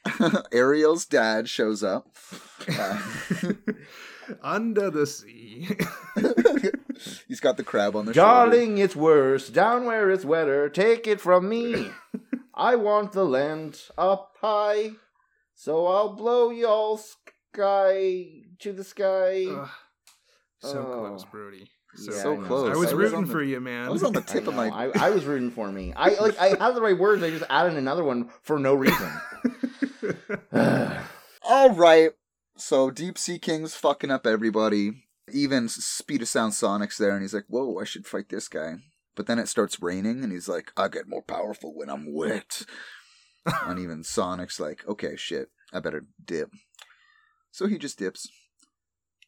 Ariel's dad shows up. Uh, Under the sea. he's got the crab on the shoulder. Darling, it's worse down where it's wetter. Take it from me. I want the land up high, so I'll blow y'all sky to the sky. Ugh. so Oh. close, Brody. So, Yeah, So I close. I was I was rooting on the- for you, man. I was on the tip of my. I, I was rooting for me. I like I had the right words. I just added another one for no reason. All right. So Deep Sea King's fucking up everybody. Even Speed of Sound Sonic's there, and he's like, "Whoa, I should fight this guy." But then it starts raining, and he's like, "I get more powerful when I'm wet." and even Sonic's like, "Okay, shit, I better dip." So he just dips,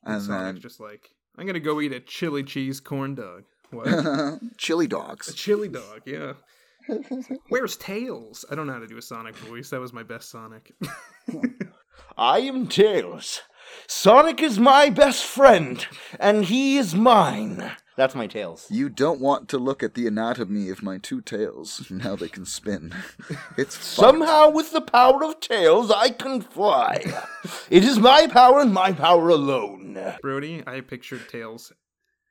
and and Sonic's then just like, I'm gonna go eat a chili cheese corn dog. What? chili dogs. a chili dog, yeah. Where's Tails? I don't know how to do a Sonic voice. That was my best Sonic. I am Tails. Sonic is my best friend, and he is mine. That's my Tails. You don't want to look at the anatomy of my two tails Now they can spin. It's fucked. Somehow, with the power of Tails, I can fly. it is my power and my power alone. Brody, I pictured Tails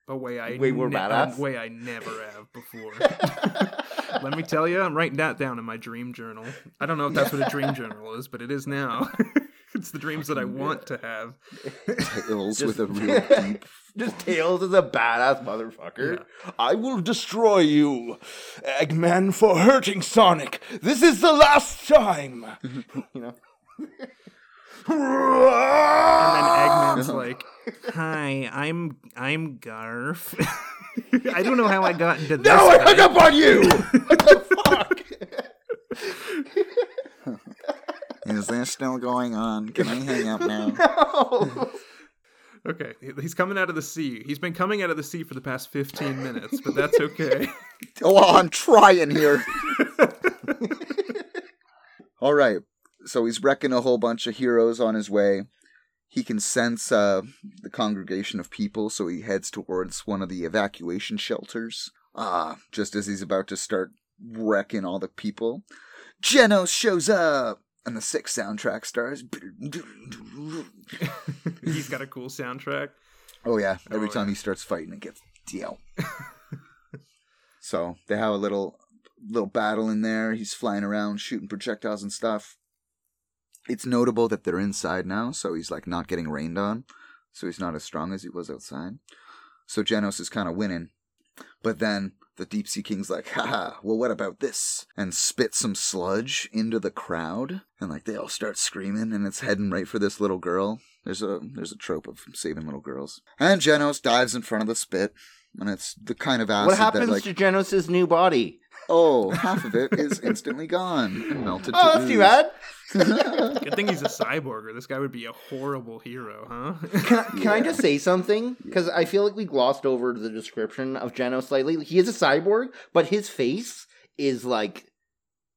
a way I Way more ne- badass? a way I never have before. Let me tell you, I'm writing that down in my dream journal. I don't know if that's what a dream journal is, but it is now. it's the dreams that I want to have. tails with a real deep Just Tails is a badass motherfucker. I will destroy you, Eggman, for hurting Sonic. This is the last time. you know. And then Eggman's like, "Hi, I'm I'm Garf." I don't know how I got into this. No, I hung up on you. what the fuck? Is this still going on? Can I hang up now? No. Okay, he's coming out of the sea. He's been coming out of the sea for the past 15 minutes, but that's okay. Oh, I'm trying here. All right. So he's wrecking a whole bunch of heroes on his way. He can sense uh, the congregation of people, so he heads towards one of the evacuation shelters. Ah, just as he's about to start wrecking all the people, Genos shows up, and the sick soundtrack starts. he's got a cool soundtrack. Oh yeah, every Oh, time yeah. he starts fighting, it gets deal. so they have a little little battle in there. He's flying around, shooting projectiles and stuff. It's notable that they're inside now, so he's like not getting rained on, so he's not as strong as he was outside. So Genos is kind of winning, but then the Deep Sea King's like, haha, well, what about this? And spits some sludge into the crowd, and like they all start screaming, and it's heading right for this little girl. There's a there's a trope of saving little girls. And Genos dives in front of the spit, and it's the kind of acid What happens that like to Genos' new body? oh half of it is instantly gone and melted oh, to Oh, that's too ooze. bad. Good thing he's a cyborg, or this guy would be a horrible hero, huh? Can, I, can I just say something? Because I feel like we glossed over the description of Genos slightly. He is a cyborg, but his face is like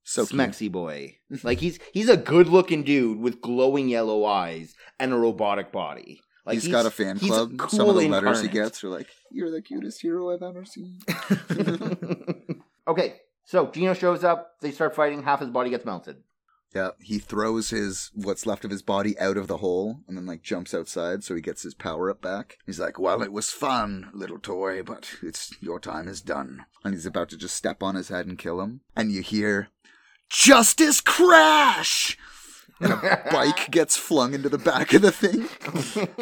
so cute. Smexy boy. like he's he's a good looking dude with glowing yellow eyes and a robotic body. Like he's got a fan he's club. cool Some of the letters he gets are like, "You're the cutest hero I've ever seen." okay, so Gino shows up. They start fighting. Half his body gets melted. Yeah, he throws his what's left of his body out of the hole and then like jumps outside so he gets his power up back. He's like, "Well, it was fun, little toy, but it's your time is done." And he's about to just step on his head and kill him. And you hear Justice crash. and a bike gets flung into the back of the thing.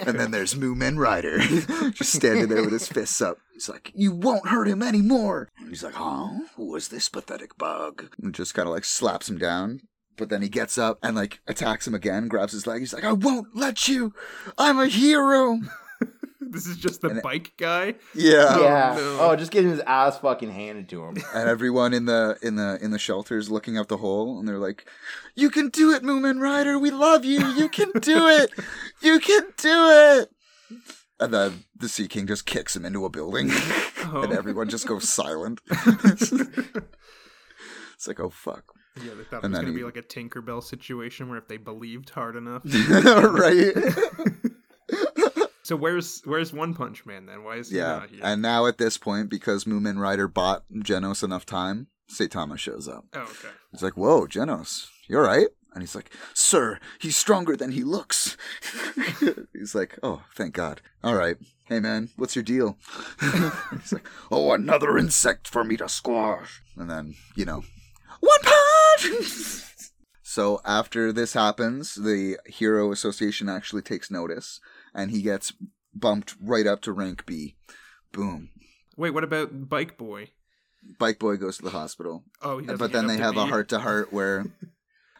And then there's Mumen Rider just standing there with his fists up. He's like, You won't hurt him anymore. And he's like, Huh? Who is this pathetic bug? And just kind of like slaps him down. But then he gets up and like attacks him again, grabs his leg. He's like, I won't let you. I'm a hero. this is just the And it- bike guy. Yeah. Oh, yeah. no. Oh, just getting his ass fucking handed to him. and everyone in the in the in the shelters looking out the hole and they're like you can do it mumen rider we love you you can do it you can do it and then the sea king just kicks him into a building Oh. and everyone just goes silent it's like oh fuck Yeah, they thought it was gonna he- be like a Tinkerbell situation where if they believed hard enough. right so where's where's One Punch Man then? Why is he yeah not here? and now at this point because mumen rider bought genos enough time saitama shows up oh, okay. He's like, "Whoa, Genos, you're right. And he's like, "Sir, he's stronger than he looks." he's like, "Oh, thank God. All right, hey man, what's your deal?" he's like, "Oh, another insect for me to squash." And then you know, one punch. so after this happens, the Hero Association actually takes notice, and he gets bumped right up to rank B. Boom. Wait, what about Bike Boy? Bike Boy goes to the hospital. Oh, he but then they to have a B? heart to heart where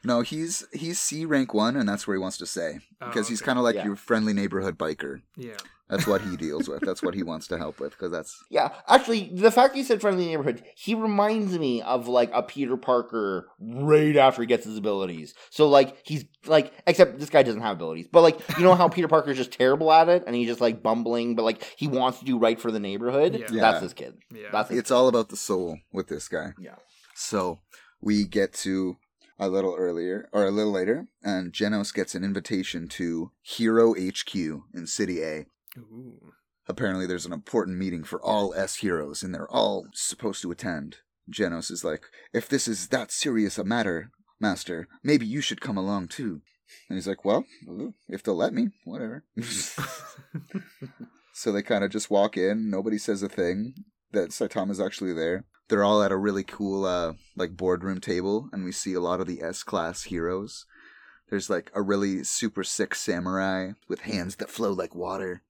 no he's he's c rank one and that's where he wants to stay Oh, because he's kind of like Yeah. your friendly neighborhood biker Yeah. That's what he deals with that's what he wants to help with because that's Yeah, actually, the fact you said friendly neighborhood, he reminds me of like a Peter Parker right after he gets his abilities. So like he's like, except this guy doesn't have abilities, but like you know how Peter Parker's just terrible at it and he's just like bumbling, but like he wants to do right for the neighborhood. Yeah. Yeah. That's his kid. Yeah. That's his it's all about the soul with this guy Yeah. so we get to a little earlier or a little later and genos gets an invitation to hero hq in city a Ooh. apparently there's an important meeting for all S heroes, and they're all supposed to attend. Genos is like, if this is that serious a matter, Master, maybe you should come along too. And he's like, well, if they'll let me, whatever. so they kind of just walk in. Nobody says a thing. That Saitama's actually there. They're all at a really cool, uh, like boardroom table, and we see a lot of the S class heroes. There's like a really super sick samurai with hands that flow like water.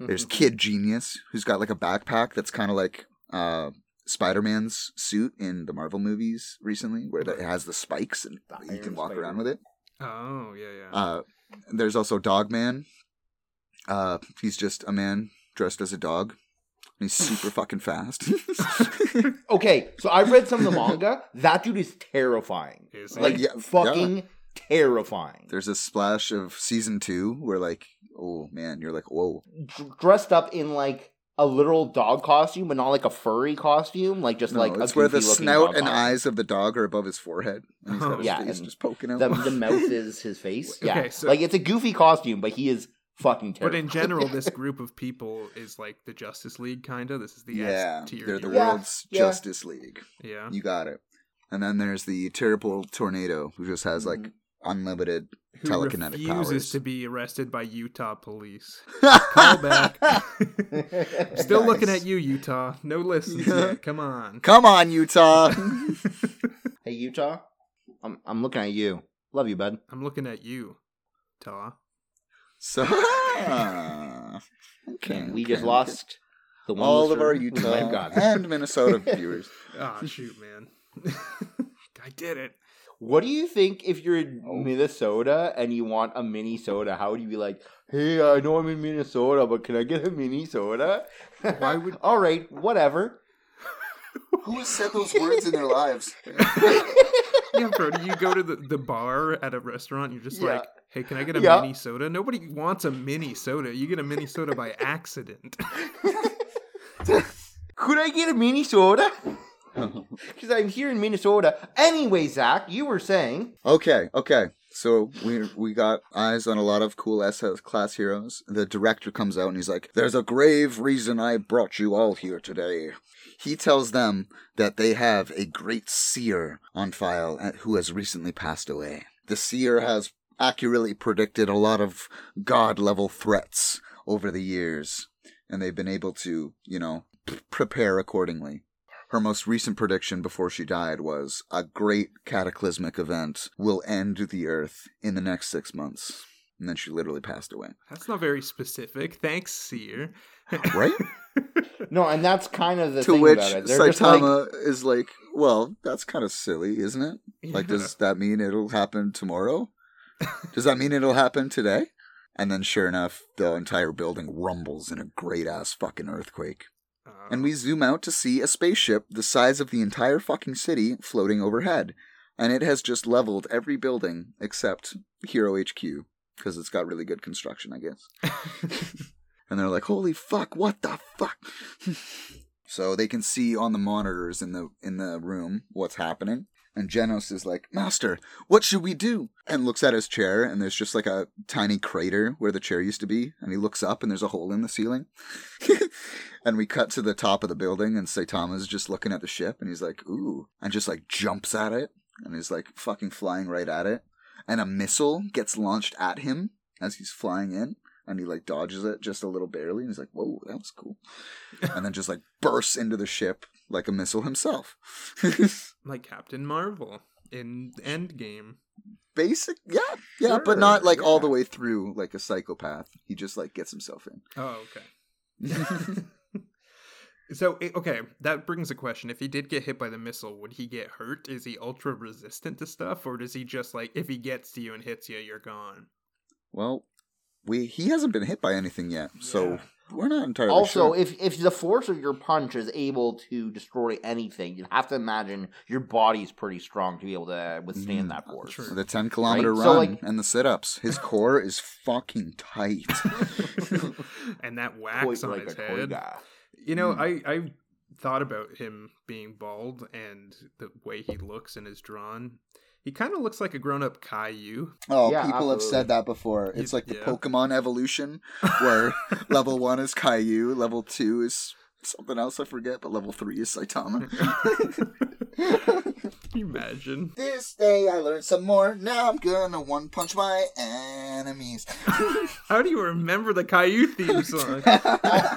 There's Kid Genius, who's got like a backpack that's kind of like uh, Spider Man's suit in the Marvel movies recently, where it has the spikes and The you can walk Spider. around with it. Oh, yeah, yeah. Uh, there's also Dogman. Uh, he's just a man dressed as a dog. And he's super fucking fast. Okay, so I read some of the manga. That dude is terrifying. Is he? Like yeah, fucking terrifying. There's a splash of season two where, like, oh man, you're like, whoa. D- dressed up in like a literal dog costume, but not like a furry costume, like just No, like it's a where the snout and costume. eyes of the dog are above his forehead. And he's got oh. his Yeah, face and just poking out. The, the mouth is his face. Okay, Yeah, so- like it's a goofy costume, but he is fucking But in general, this group of people is like the Justice League, kind of. This is the yeah, S tier. they're the hero. Yeah, world's yeah. Justice League. Yeah. You got it. And then there's the terrible tornado who just has like mm-hmm. Unlimited Who telekinetic refuses powers. to be arrested by Utah police. Call back. Still looking at you, Utah. No listens yet. Come on. Come on, Utah. hey Utah, I'm I'm looking at you. Love you, bud. I'm looking at you, Taw. so okay, we okay, just okay. lost the one all of our Utah and Minnesota viewers. Ah, shoot, man. I did it. What do you think if you're in Oh. Minnesota and you want a mini soda? How would you be like, "Hey, I know I'm in Minnesota, but can I get a mini soda?" Why would- All right, whatever. Who has said those words in their lives? Yeah, bro. Do you go to the, the bar at a restaurant? You're just Yeah. like, hey, can I get a Yeah. mini soda? Nobody wants a mini soda. You get a mini soda by accident. Could I get a mini soda? Because I'm here in Minnesota. Anyway, Zach, you were saying. Okay, okay. So we we got eyes on a lot of cool S class heroes. The director comes out and he's like, "There's a grave reason I brought you all here today." He tells them that they have a great seer on file uh, who has recently passed away. The seer has accurately predicted a lot of god level threats over the years, and they've been able to, you know, p- prepare accordingly. Her most recent prediction before she died was a great cataclysmic event will end the Earth in the next six months. And then she literally passed away. That's not very specific. Thanks, Seer. Right? No, and that's kind of the to thing which about it. They're like, Saitama is like, well, that's kind of silly, isn't it? Like, does that mean it'll happen tomorrow? Does that mean it'll happen today? And then, sure enough, the entire building rumbles in a great ass fucking earthquake. Uh, And we zoom out to see a spaceship the size of the entire fucking city floating overhead. And it has just leveled every building except Hero HQ, because it's got really good construction, I guess. and they're like, "Holy fuck, what the fuck?" so they can see on the monitors in the in the room what's happening. And Genos is like, "Master, what should we do?" And looks at his chair, and there's just like a tiny crater where the chair used to be. And he looks up, and there's a hole in the ceiling. and we cut to the top of the building, and Saitama's just looking at the ship, and he's like, "Ooh," and just like jumps at it, and he's like fucking flying right at it. And a missile gets launched at him as he's flying in and he like dodges it just a little barely and he's like whoa that was cool and then just like bursts into the ship like a missile himself like Captain Marvel in Endgame. basic yeah yeah Sure, but not like all the way through like a psychopath he just like gets himself in Oh, okay. so okay, that brings a question. If he did get hit by the missile, would he get hurt? Is he ultra resistant to stuff, or does he just like if he gets to you and hits you, you're gone? well we he hasn't been hit by anything yet so Yeah. We're not entirely also, sure if if the force of your punch is able to destroy anything, you have to imagine your body's pretty strong to be able to withstand Mm, that force. true. the 10 kilometer Right? run So, like- and the sit-ups his core is fucking tight and that Quite wax on like his head. toga. You know, Mm. I I thought about him being bald and the way he looks and is drawn. He kind of looks like a grown up Caillou. Oh, Yeah, people have said that before. It's Y- like the yeah. Pokemon evolution, where level one is Caillou, level two is something else I forget, but level three is Saitama. Imagine? this day I learned some more. Now I'm gonna one punch my enemies. How do you remember the Caillou theme song?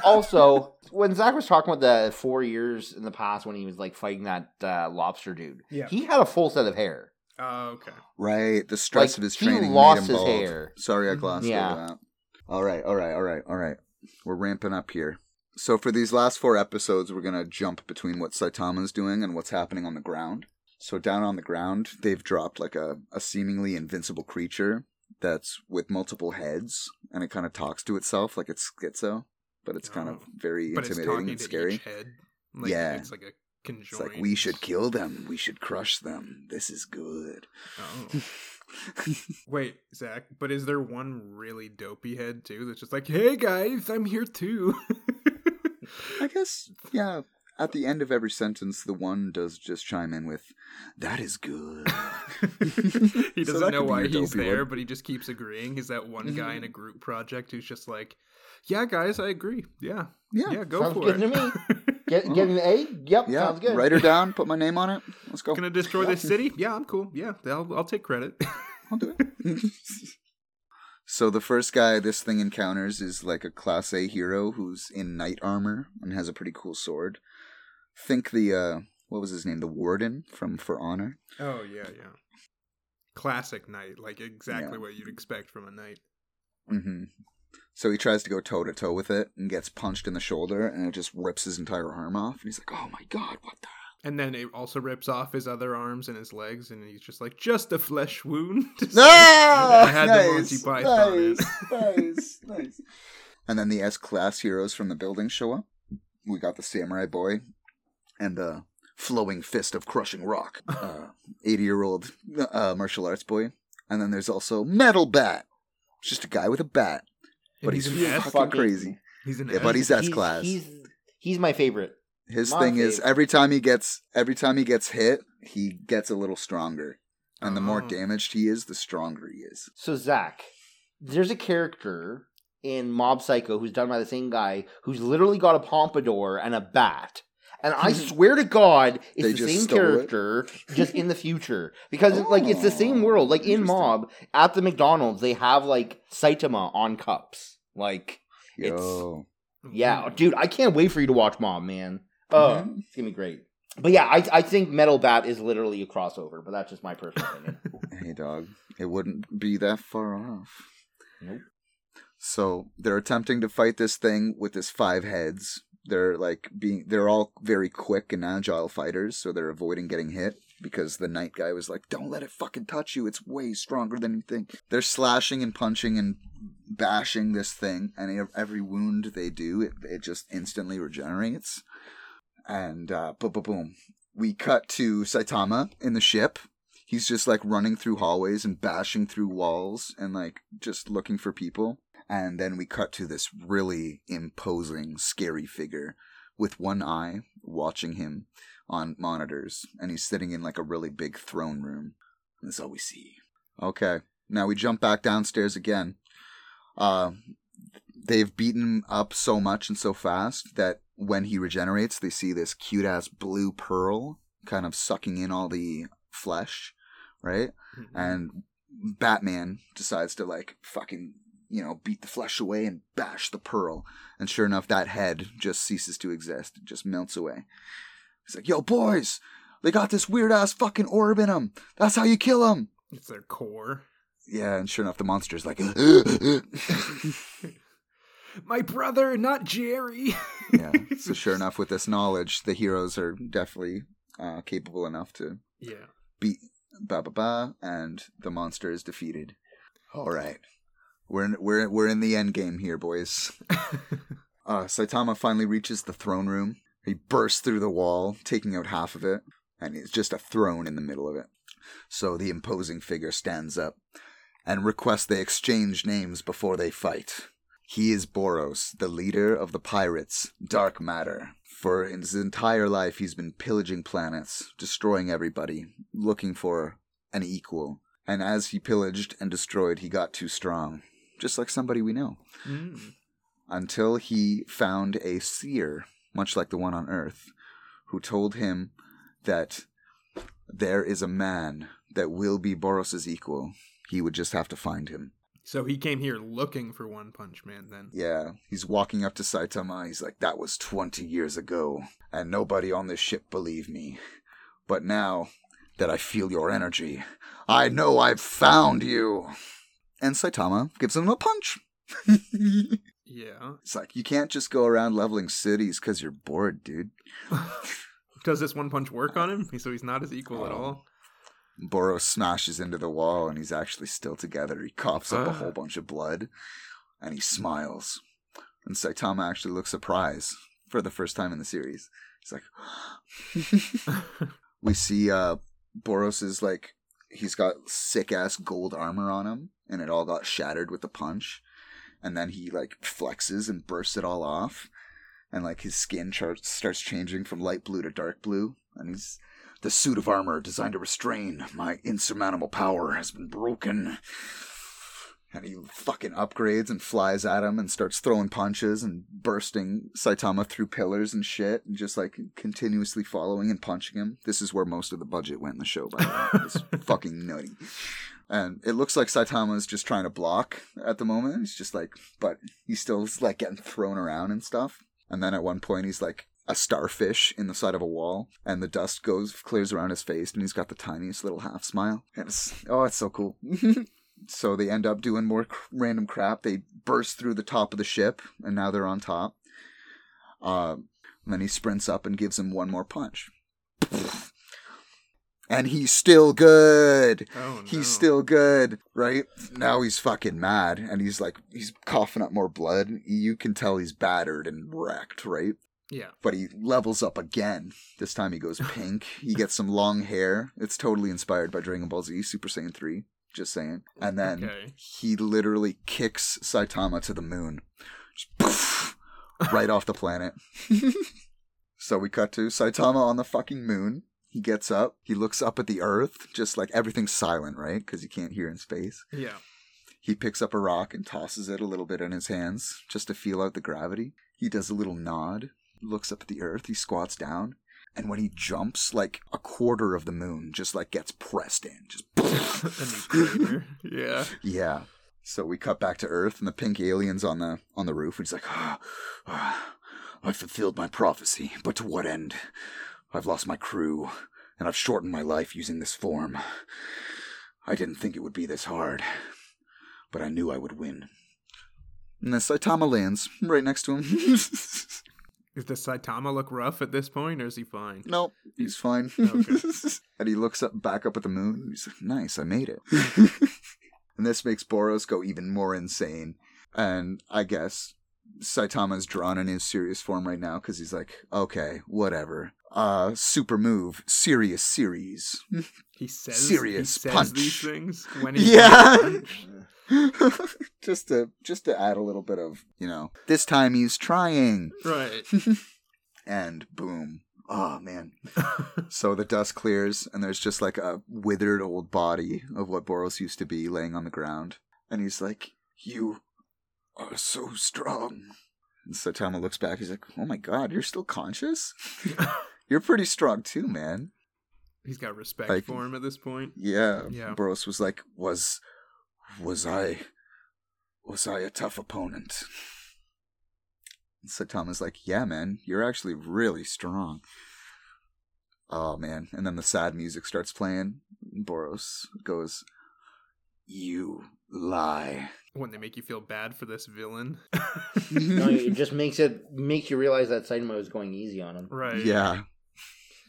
Also, when Zach was talking about the four years in the past when he was like fighting that uh, lobster dude, Yeah. he had a full set of hair. Oh, okay. right, the stress Like, of his he training lost made him his bald. hair. Sorry, I mm-hmm. glossed Yeah. over that. All right, all right, all right, all right. We're ramping up here. So for these last four episodes, we're gonna jump between what Saitama's doing and what's happening on the ground. So down on the ground, they've dropped like a, a seemingly invincible creature that's with multiple heads, and it kind of talks to itself like it's schizo, but it's kind of Oh. very But it's intimidating talking and to scary. each head. Like, Yeah. It's like a conjoined. It's like we should kill them, we should crush them. This is good. Oh. Wait, Zach, but is there one really dopey head too that's just like, hey guys, I'm here too? I guess, yeah. At the end of every sentence, the one does just chime in with, "That is good." he doesn't that know why he's there, one. but he just keeps agreeing. He's that one guy in Mm-hmm. a group project who's just like, yeah, guys, I agree. Yeah, Yeah, yeah, go sounds for good it. to me. Get, get an A? Yep, yeah. sounds good. Write her down. Put my name on it. Let's go. Gonna destroy this city? Yeah, I'm cool. Yeah, I'll, I'll take credit. I'll do it. so the first guy this thing encounters is like a class A hero who's in knight armor and has a pretty cool sword. Think the uh what was his name? The warden from For Honor. oh yeah, yeah. Classic knight, like exactly Yeah. what you'd expect from a knight. hmm So he tries to go toe to toe with it and gets punched in the shoulder and it just rips his entire arm off. And he's like, "Oh my god, what the?" And then it also rips off his other arms and his legs, and he's just like, just a flesh wound. Ah, I had the Monty Python nice, nice, nice. And then the S class heroes from the building show up. We got the samurai boy and the flowing fist of crushing rock, eighty year old uh, martial arts boy. And then there's also Metal Bat, It's just a guy with a bat, but he's, an fucking Fucking- crazy. He's an Yeah, S. but he's S class. He's, he's my favorite. His My thing is every time he gets every time he gets hit, he gets a little stronger. And the more Oh. damaged he is, the stronger he is. So Zach, there's a character in Mob Psycho who's done by the same guy who's literally got a pompadour and a bat. And I swear to God, it's They the same character, just in the future. Because it- like it's the same Oh, world. Like in. Mob, at the McDonald's, they have like Saitama on cups. Like It's- yeah, dude, I can't wait for you to watch Mob, man. Oh, Mhm. it's gonna be great. But yeah, I I think Metal Bat is literally a crossover, but that's just my personal opinion. Hey, dog. It wouldn't be that far off. Nope. So they're attempting to fight this thing with this five heads. They're like being, they're all very quick and agile fighters, so they're avoiding getting hit because the night guy was like, don't let it fucking touch you. It's way stronger than you think. They're slashing and punching and bashing this thing, and every wound they do, it, it just instantly regenerates. And uh, boom, boom, boom. We cut to Saitama in the ship. He's just like running through hallways and bashing through walls and like just looking for people. And then we cut to this really imposing, scary figure with one eye watching him on monitors. And he's sitting in like a really big throne room. And that's all we see. Okay. Now we jump back downstairs again. Uh, they've beaten him up so much and so fast that when he regenerates, they see this cute ass blue pearl kind of sucking in all the flesh, right? And Batman decides to like fucking, you know, beat the flesh away and bash the pearl. And sure enough, that head just ceases to exist. It just melts away. He's like, yo, boys, they got this weird ass fucking orb in them. That's how you kill them. It's their core. Yeah, and sure enough, the monster's like, My brother, not Jerry. yeah. So sure enough, with this knowledge, the heroes are definitely uh, capable enough to yeah. beat ba ba ba, and the monster is defeated. All right, we're in, we're we're in the end game here, boys. Uh, Saitama finally reaches the throne room. He bursts through the wall, taking out half of it, and it's just a throne in the middle of it. So the imposing figure stands up and requests they exchange names before they fight. He is Boros, the leader of the pirates, Dark Matter. For his entire life, he's been pillaging planets, destroying everybody, looking for an equal. And as he pillaged and destroyed, he got too strong, just like somebody we know Mm. until he found a seer, much like the one on Earth, who told him that there is a man that will be Boros's equal. He would just have to find him. So he came here looking for One Punch Man then. Yeah, he's walking up to Saitama. He's like, That was 20 years ago, and nobody on this ship believed me. But now that I feel your energy, I know I've found you. And Saitama gives him a punch. Yeah. It's like you can't just go around leveling cities because you're bored, dude. Does this One Punch work on him? So he's not his equal at Oh. all? Boros smashes into the wall and he's actually still together. He coughs up a Ah. whole bunch of blood and he smiles. And Saitama actually looks surprised for the first time in the series. He's like, we see uh, Boros is like, he's got sick ass gold armor on him and it all got shattered with the punch. And then he like flexes and bursts it all off. And like his skin char- starts changing from light blue to dark blue. And he's the suit of armor designed to restrain my insurmountable power has been broken. And he fucking upgrades and flies at him and starts throwing punches and bursting Saitama through pillars and shit and just like continuously following and punching him. This is where most of the budget went in the show, by the way. It's fucking nutty. And it looks like Saitama is just trying to block at the moment. He's just like, but he's still like getting thrown around and stuff. And then at one point, he's like a starfish in the side of a wall, and the dust goes clears around his face, and he's got the tiniest little half smile. And it's oh, it's so cool. so they end up doing more random crap. They burst through the top of the ship, and now they're on top. Uh, and then he sprints up and gives him one more punch. And he's still good. Oh, no. He's still good, right? Now he's fucking mad and he's like, he's coughing up more blood. You can tell he's battered and wrecked, right? Yeah. But he levels up again. This time he goes pink. he gets some long hair. It's totally inspired by Dragon Ball Z Super Saiyan 3. Just saying. And then Okay. he literally kicks Saitama to the moon. Just poof, right off the planet. so we cut to Saitama on the fucking moon. He gets up. He looks up at the earth, just like everything's silent, right? Because you can't hear in space. Yeah. He picks up a rock and tosses it a little bit in his hands just to feel out the gravity. He does a little nod, looks up at the earth, he squats down, and when he jumps, like a quarter of the moon just like gets pressed in. Just A new crater. Yeah. yeah. So we cut back to Earth, and the pink alien's on the on the roof. He's like, "Ah, ah, "I fulfilled my prophecy, but to what end? I've lost my crew, and I've shortened my life using this form. I didn't think it would be this hard, but I knew I would win. And then Saitama lands right next to him. Does the Saitama look rough at this point, or is he fine? nope, he's fine. Okay. and he looks up back up at the moon. He's like, "Nice, I made it." and this makes Boros go even more insane. And I guess Saitama's drawn in his serious form right now because he's like, "Okay, whatever." Uh, super move, serious series. He says Serious he says punch. these things when he's Yeah. just to just to add a little bit of you know. This time he's trying, right. and boom. Oh man. So the dust clears, and there's just like a withered old body of what Boros used to be laying on the ground. And he's like, You are so strong. And Saitama looks back, he's like, Oh my god, you're still conscious? you're pretty strong too, man. He's got respect Like- for him at this point. Yeah. Yeah. Boros was like, Was was I was I a tough opponent? And Saitama's like, Yeah, man, you're actually really strong. Oh man. And then the sad music starts playing. Boros goes, You lie. When they make you feel bad for this villain. No, it just makes it makes you realize that Saitama was going easy on him. right. Yeah.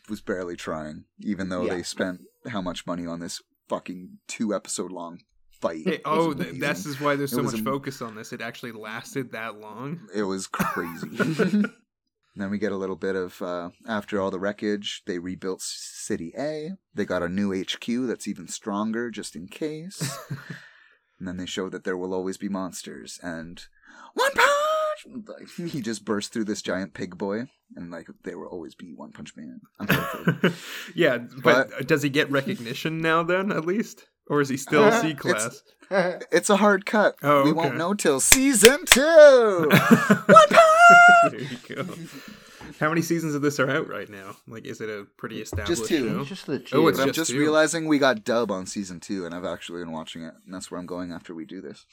Was barely trying, even though Yeah. they spent how much money on this fucking two episode long fight. Hey, oh, th- this is why there's so much am- focus on this. It actually lasted that long. It was crazy. Then we get a little bit of uh, after all the wreckage, they rebuilt City A. They got a new HQ that's even stronger, just in case. And then they show that there will always be monsters. And one punch. He just burst through this giant pig boy, and like there will always be One Punch Man. Yeah, but, does he get recognition now then, at least? Or is he still C class? it's a hard cut. Oh, we okay. won't know till season two. One there you go. How many seasons of this are out right now? Like, is it a pretty established just two. show? It's just the Oh, two. it's But I'm just just two. realizing we got dub on season two, and I've actually been watching it, and that's where I'm going after we do this.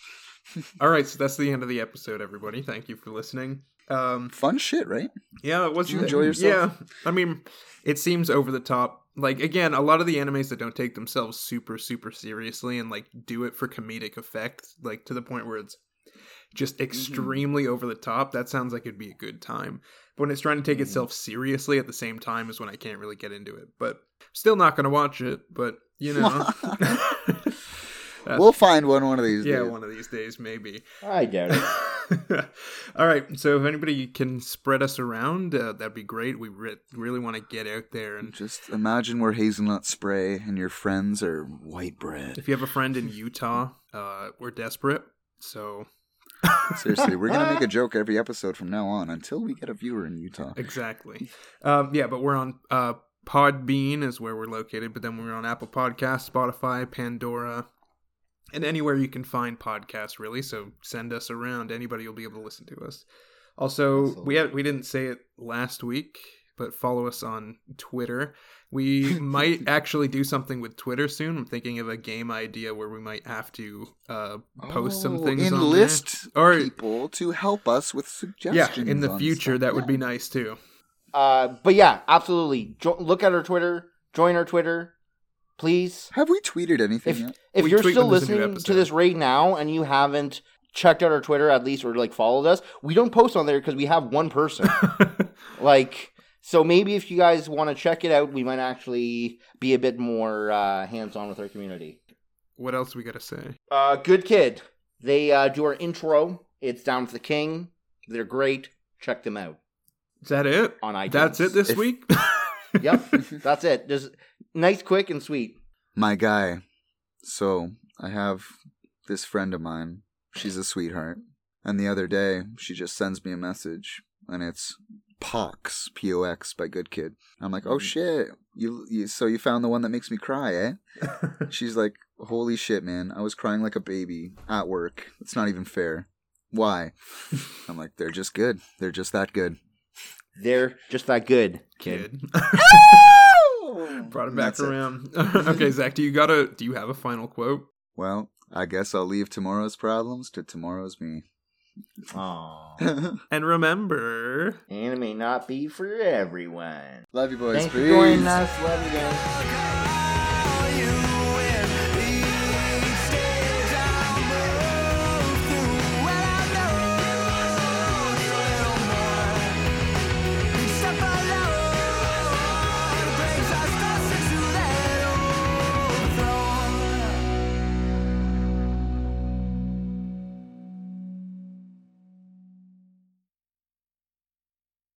All right, so that's the end of the episode, everybody. Thank you for listening. Um, Fun shit, right? yeah, it was. Did you enjoy yourself? Yeah, I mean, it seems over the top. Like again, a lot of the animes that don't take themselves super, super seriously and like do it for comedic effect, like to the point where it's just extremely over the top. That sounds like it'd be a good time. But when it's trying to take itself seriously at the same time is when I can't really get into it. But still not going to watch it. But you know, we'll find one one of these yeah, days. one of these days maybe. I doubt it. All right. So if anybody can spread us around, uh, that'd be great. We re- really want to get out there. And Just imagine we're hazelnut spray, and your friends are white bread. if you have a friend in Utah, uh, we're desperate. So Seriously, we're gonna make a joke every episode from now on until we get a viewer in Utah. exactly. Um, yeah, but we're on uh, Podbean is where we're located. But then we're on Apple Podcasts, Spotify, Pandora, and anywhere you can find podcasts. Really. So send us around. Anybody will be able to listen to us. Also, we had, we didn't say it last week, but follow us on Twitter. We might actually do something with Twitter soon. I'm thinking of a game idea where we might have to uh, post some Oh, things Enlist on there. Or people to help us with suggestions yeah, suggestions. in the future stuff. that would be nice too. Uh, but yeah, absolutely. Jo- look at our Twitter. Join our Twitter, please. Have we tweeted anything If yet? if We you're still when there's a new listening to this right now and you haven't checked out our Twitter at least or like followed us, we don't post on there because we have one person. like so maybe if you guys want to check it out, we might actually be a bit more uh, hands on with our community. what else we got to say? Uh, good kid. They uh, do our intro. It's down with the king. They're great. Check them out Is that it? on iTunes. That's it this If- week. Yep, that's it. Just nice, quick, and sweet. My guy. So I have this friend of mine. She's a sweetheart. And the other day, she just sends me a message, and it's Pox, P O X, by Good Kid. I'm like, oh shit, you, you, so you found the one that makes me cry, eh? She's like, holy shit, man, I was crying like a baby at work. It's not even fair. Why? I'm like, they're just good. They're just that good. They're just that good, kid. Brought it back around. It. okay, Zach, do you got a do you have a final quote? Well, I guess I'll leave tomorrow's problems to tomorrow's me. Aww. and remember, and it may not be for everyone. Love you, boys. Thanks for joining us. Love you guys.